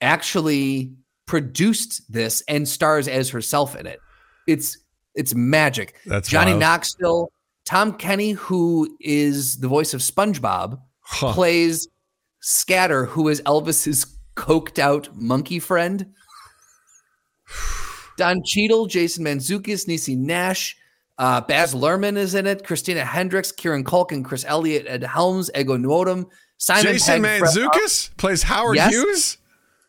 actually produced this and stars as herself in it. It's it's magic. That's Johnny wild. Knoxville, Tom Kenny, who is the voice of SpongeBob Huh. plays Scatter, who is Elvis's coked out monkey friend. Don Cheadle, Jason Mantzoukas, Niecy Nash, uh, Baz Luhrmann is in it. Christina Hendricks, Kieran Culkin, Chris Elliott, Ed Helms, Ego Nwodim, Simon jason Pegg, Fred- mantzoukas plays howard Yes. hughes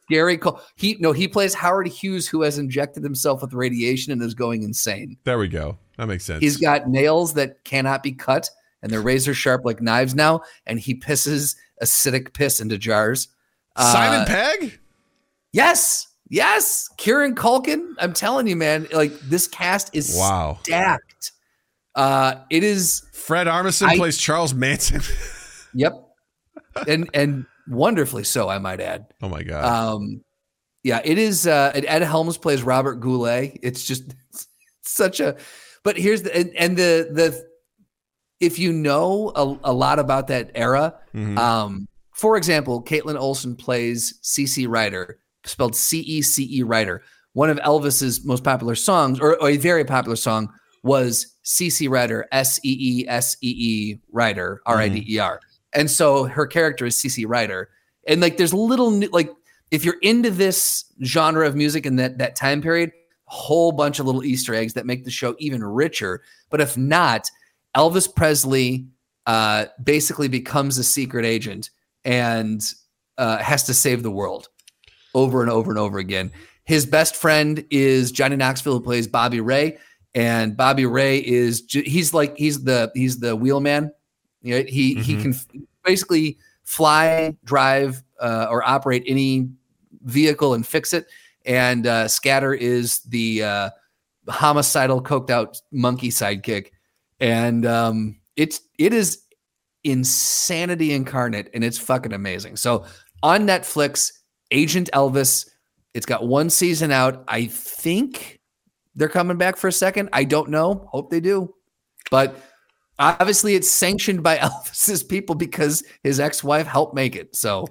Gary Cole. He no, he plays Howard Hughes, who has injected himself with radiation and is going insane. there we go that makes sense He's got nails that cannot be cut, and they're razor sharp like knives now. And he pisses acidic piss into jars. Simon Uh, pegg Yes, yes, Kieran Culkin. I'm telling you, man. Like this cast is wow stacked. Uh, it is. Fred Armisen I- plays Charles Manson. <laughs> Yep, and and wonderfully so, I might add. oh my god. Um, yeah, it is. Uh, and Ed Helms plays Robert Goulet. It's just <laughs> such a. But here's the and, and the the if you know a, a lot about that era, Mhm. um, for example, Kaitlin Olson plays CC Ryder, spelled C E C E Ryder. One of Elvis's most popular songs, or, or a very popular song, was CC Ryder, S E E S E E Ryder, R I D E R. And so her character is CC Ryder. And like there's little like if you're into this genre of music in that that time period, a whole bunch of little Easter eggs that make the show even richer. But if not, Elvis Presley uh, basically becomes a secret agent and uh, has to save the world over and over and over again. His best friend is Johnny Knoxville, who plays Bobby Ray, and Bobby Ray is he's like he's the he's the wheelman. You know, he he Mhm. can basically fly, drive, uh, or operate any vehicle and fix it. And uh, Scatter is the uh, homicidal, coked out monkey sidekick, and um, it's it is insanity incarnate, and it's fucking amazing. So on Netflix, Agent Elvis. It's got one season out. I think they're coming back for a second. I don't know. Hope they do. But obviously, it's sanctioned by <laughs> Elvis's people because his ex-wife helped make it. So,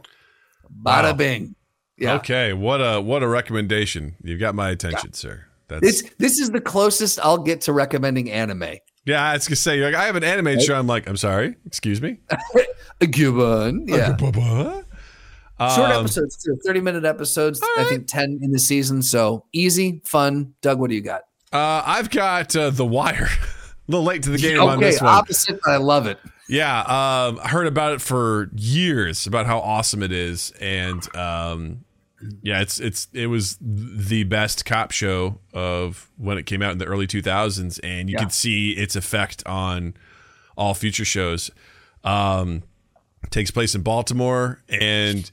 bada Wow. bing. Yeah. Okay, what a what a recommendation. You've got my attention, sir. That's This this is the closest I'll get to recommending anime. Yeah. I was gonna say, like, I have an anime show. I'm like, I'm sorry, excuse me. <laughs> Gibbon. Yeah. <laughs> Short Um, episodes too. 30 minute episodes. all I think 10 in the season. So easy, fun. Doug, what do you got? Uh, I've got uh, The Wire. <laughs> a little late to the game on okay, this one. opposite, but I love it. Yeah, um, I heard about it for years about how awesome it is, and um, yeah, it's it's it was the best cop show of when it came out in the early 2000s, and you Yeah. could see its effect on all future shows. Um, takes place in Baltimore, and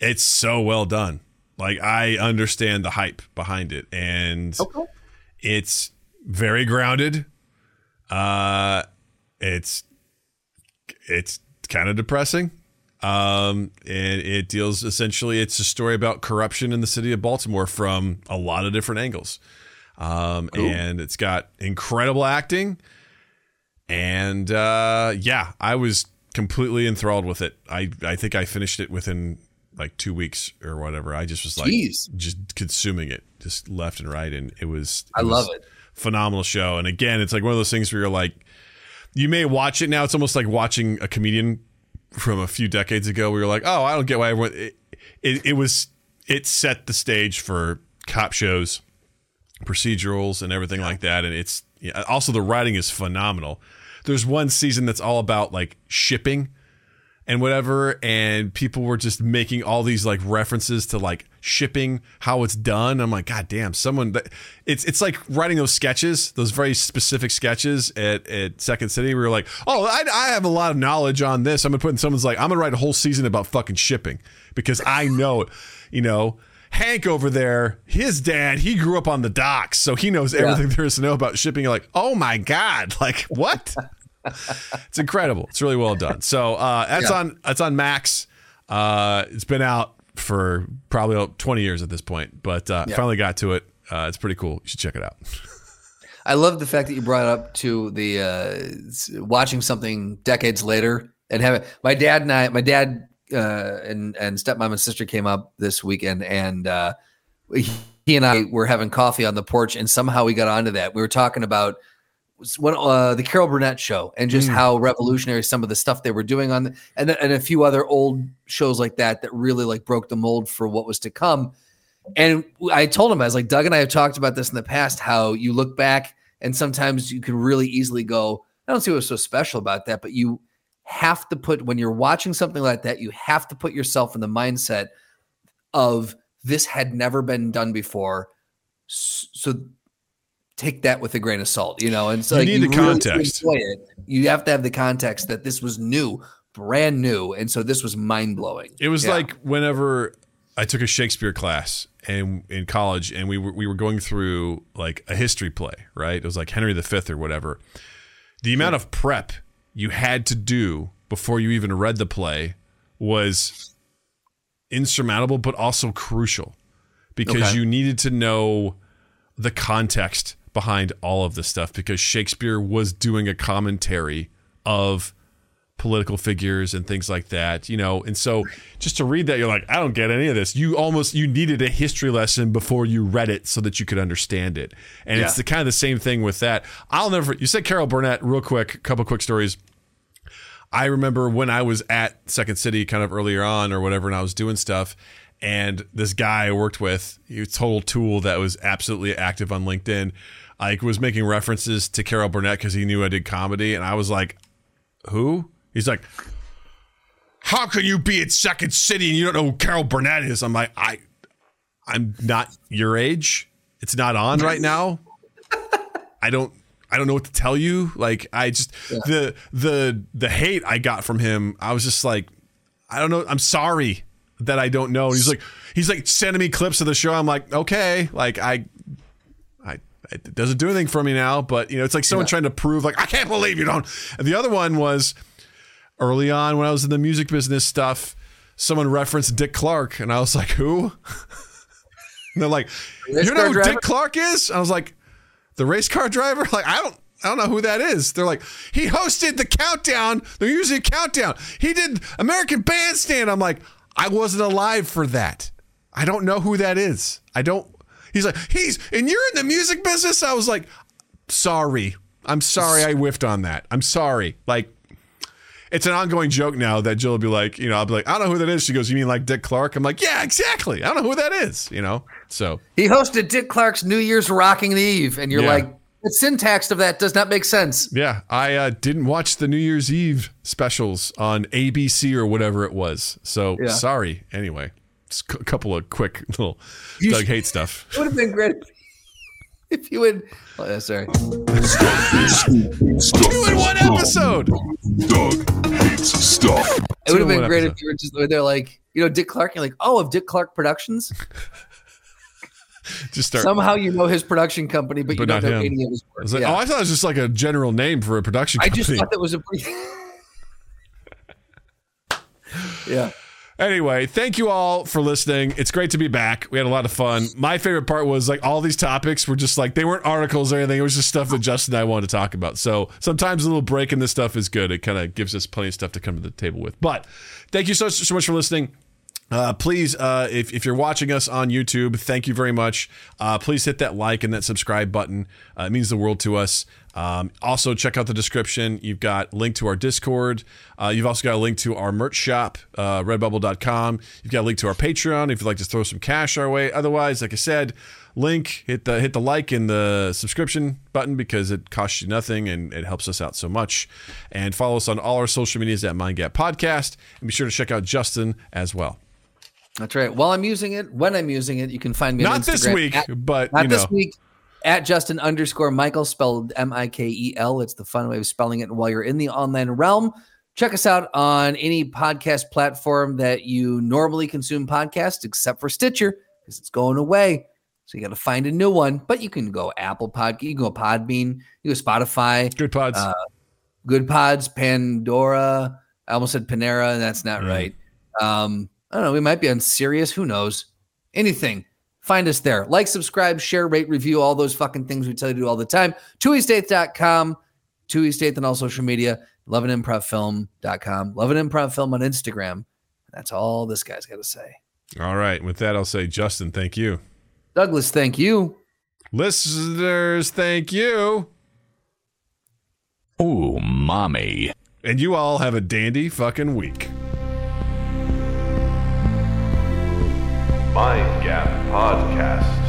it's so well done. Like I understand the hype behind it, and Okay. it's very grounded. Uh, it's it's kind of depressing. Um, and it deals essentially it's a story about corruption in the city of Baltimore from a lot of different angles. Um, and it's got incredible acting. And uh, yeah, I was completely enthralled with it. I I think I finished it within like two weeks or whatever. I just was like Jeez. just consuming it just left and right, and it was. I was love it. Phenomenal show, and again, it's like one of those things where you're like, you may watch it now. It's almost like watching a comedian from a few decades ago. We you're like, oh, I don't get why everyone. It, it, it was it set the stage for cop shows, procedurals, and everything like that. And it's yeah, also the writing is phenomenal. There's one season that's all about like shipping and whatever and people were just making all these like references to like shipping how it's done i'm like god damn someone that it's it's like writing those sketches those very specific sketches at, at second city where you're like oh I, I have a lot of knowledge on this i'm gonna put in someone's like i'm gonna write a whole season about fucking shipping because i know it, you know hank over there his dad he grew up on the docks so he knows everything there is to know about shipping you're like oh my god <laughs> like what it's incredible. It's really well done. So uh, that's Yeah. on that's on Max. Uh, it's been out for probably 20 years at this point, but uh, Yeah. finally got to it. Uh, it's pretty cool. You should check it out. <laughs> I love the fact that you brought up to the uh, watching something decades later and having. My dad and I, my dad uh, and and stepmom and sister came up this weekend, and uh, he and I were having coffee on the porch, and somehow we got onto that. We were talking about what uh, the Carol Burnett show and just Mm. how revolutionary some of the stuff they were doing on, the, and and a few other old shows like that that really like broke the mold for what was to come. And I told him, I was like, Doug and I have talked about this in the past, how you look back and sometimes you can really easily go, I don't see what's so special about that. But you have to put, when you're watching something like that, you have to put yourself in the mindset of this had never been done before. So take that with a grain of salt, you know? And so You like, need the really context. enjoy it. You have to have the context that this was new, brand new. And so this was mind blowing. It was Yeah. like whenever I took a Shakespeare class and in college, and we were we were going through like a history play, right? It was like Henry V or whatever. The amount of prep you had to do before you even read the play was insurmountable, but also crucial because Okay. you needed to know the context behind all of this stuff because Shakespeare was doing a commentary of political figures and things like that, you know. And so just to read that, you're like, I don't get any of this. You almost you needed a history lesson before you read it so that you could understand it. And it's the kind of the same thing with that. I'll never. You said Carol Burnett, real quick. A couple quick stories. I remember when I was at Second City, kind of earlier on or whatever, and I was doing stuff. And this guy I worked with, he was a total tool that was absolutely active on LinkedIn. Like was making references to Carol Burnett because he knew I did comedy, and I was like, "Who?" He's like, "How can you be at Second City and you don't know who Carol Burnett is?" I'm like, "I, I'm not your age. It's not on right now. I don't." I don't know what to tell you. Like I just the the the hate I got from him, I was just like, I don't know. I'm sorry that I don't know. And he's like, he's like sending me clips of the show. I'm like, okay, like I, it doesn't do anything for me now. But you know, it's like someone trying to prove, like, I can't believe you don't. And the other one was early on when I was in the music business stuff. Someone referenced Dick Clark, and I was like, who? <laughs> and they're like, you know who driver? Dick Clark is? I was like, the race car driver. <laughs> Like, I don't. I don't know who that is. They're like, he hosted the countdown, the music countdown. He did American Bandstand. I'm like, I wasn't alive for that. I don't know who that is. I don't. He's like, he's, and you're in the music business? I was like, sorry. I'm sorry I whiffed on that. I'm sorry. Like, it's an ongoing joke now that Jill will be like, you know, I'll be like, I don't know who that is. She goes, You mean like Dick Clark? I'm like, Yeah, exactly. I don't know who that is, you know? So, He hosted Dick Clark's New Year's Rocking Eve, and you're Yeah. like, the syntax of that does not make sense. yeah, I uh, didn't watch the New Year's Eve specials on ABC or whatever it was. So, Yeah. sorry. Anyway, a couple of quick little You Doug should- hate stuff. <laughs> It would have been great if you would. Oh, yeah, sorry. Two in one episode. Doug hates stuff. It would have been great episode. if you were just they're like, you know, Dick Clark. You're like, oh, of Dick Clark Productions. <laughs> Just start. Somehow you know his production company, but, you don't know him. any of his I was like, Yeah. Oh, I thought it was just like a general name for a production Company. I just thought that was a pretty. <laughs> yeah. Anyway, thank you all for listening. It's great to be back. We had a lot of fun. My favorite part was like all these topics were just like they weren't articles or anything. It was just stuff that Justin and I wanted to talk about. So sometimes a little break in this stuff is good. It kind of gives us plenty of stuff to come to the table with. But thank you so so much for listening. Uh, please, uh, if, if you're watching us on YouTube, thank you very much. Uh, please hit that like and that subscribe button. Uh, it means the world to us. Um, also, check out the description. You've got link to our Discord. Uh, you've also got a link to our merch shop, uh, redbubble.com. You've got a link to our Patreon if you'd like to throw some cash our way. Otherwise, like I said, link hit the hit the like and the subscription button because it costs you nothing and it helps us out so much. And follow us on all our social medias at MindGap Podcast. And be sure to check out Justin as well. That's right. While I'm using it, when I'm using it, you can find me on Not this week, at- but not you know. this week. At Justin underscore Michael, spelled M I K E L. It's the fun way of spelling it. While you're in the online realm, check us out on any podcast platform that you normally consume podcasts, except for Stitcher, because it's going away. So you got to find a new one. But you can go Apple Podcast, you can go Podbean, you go Spotify, Good pods. Uh, Good Pods, Pandora. I almost said Panera, and that's not Mm. right. Um, I don't know. We might be on Sirius. Who knows? Anything. Find us there. Like, subscribe, share, rate, review, all those fucking things we tell you to do all the time. TwoEastates.com, Two Estate on all social media, loveanimprovfilm.com, Love an Improv Film on Instagram. That's all this guy's got to say. All right. With that, I'll say, Justin, thank you. Douglas, thank you. Listeners, thank you. Ooh, mommy. And you all have a dandy fucking week. Mind Gap Podcast.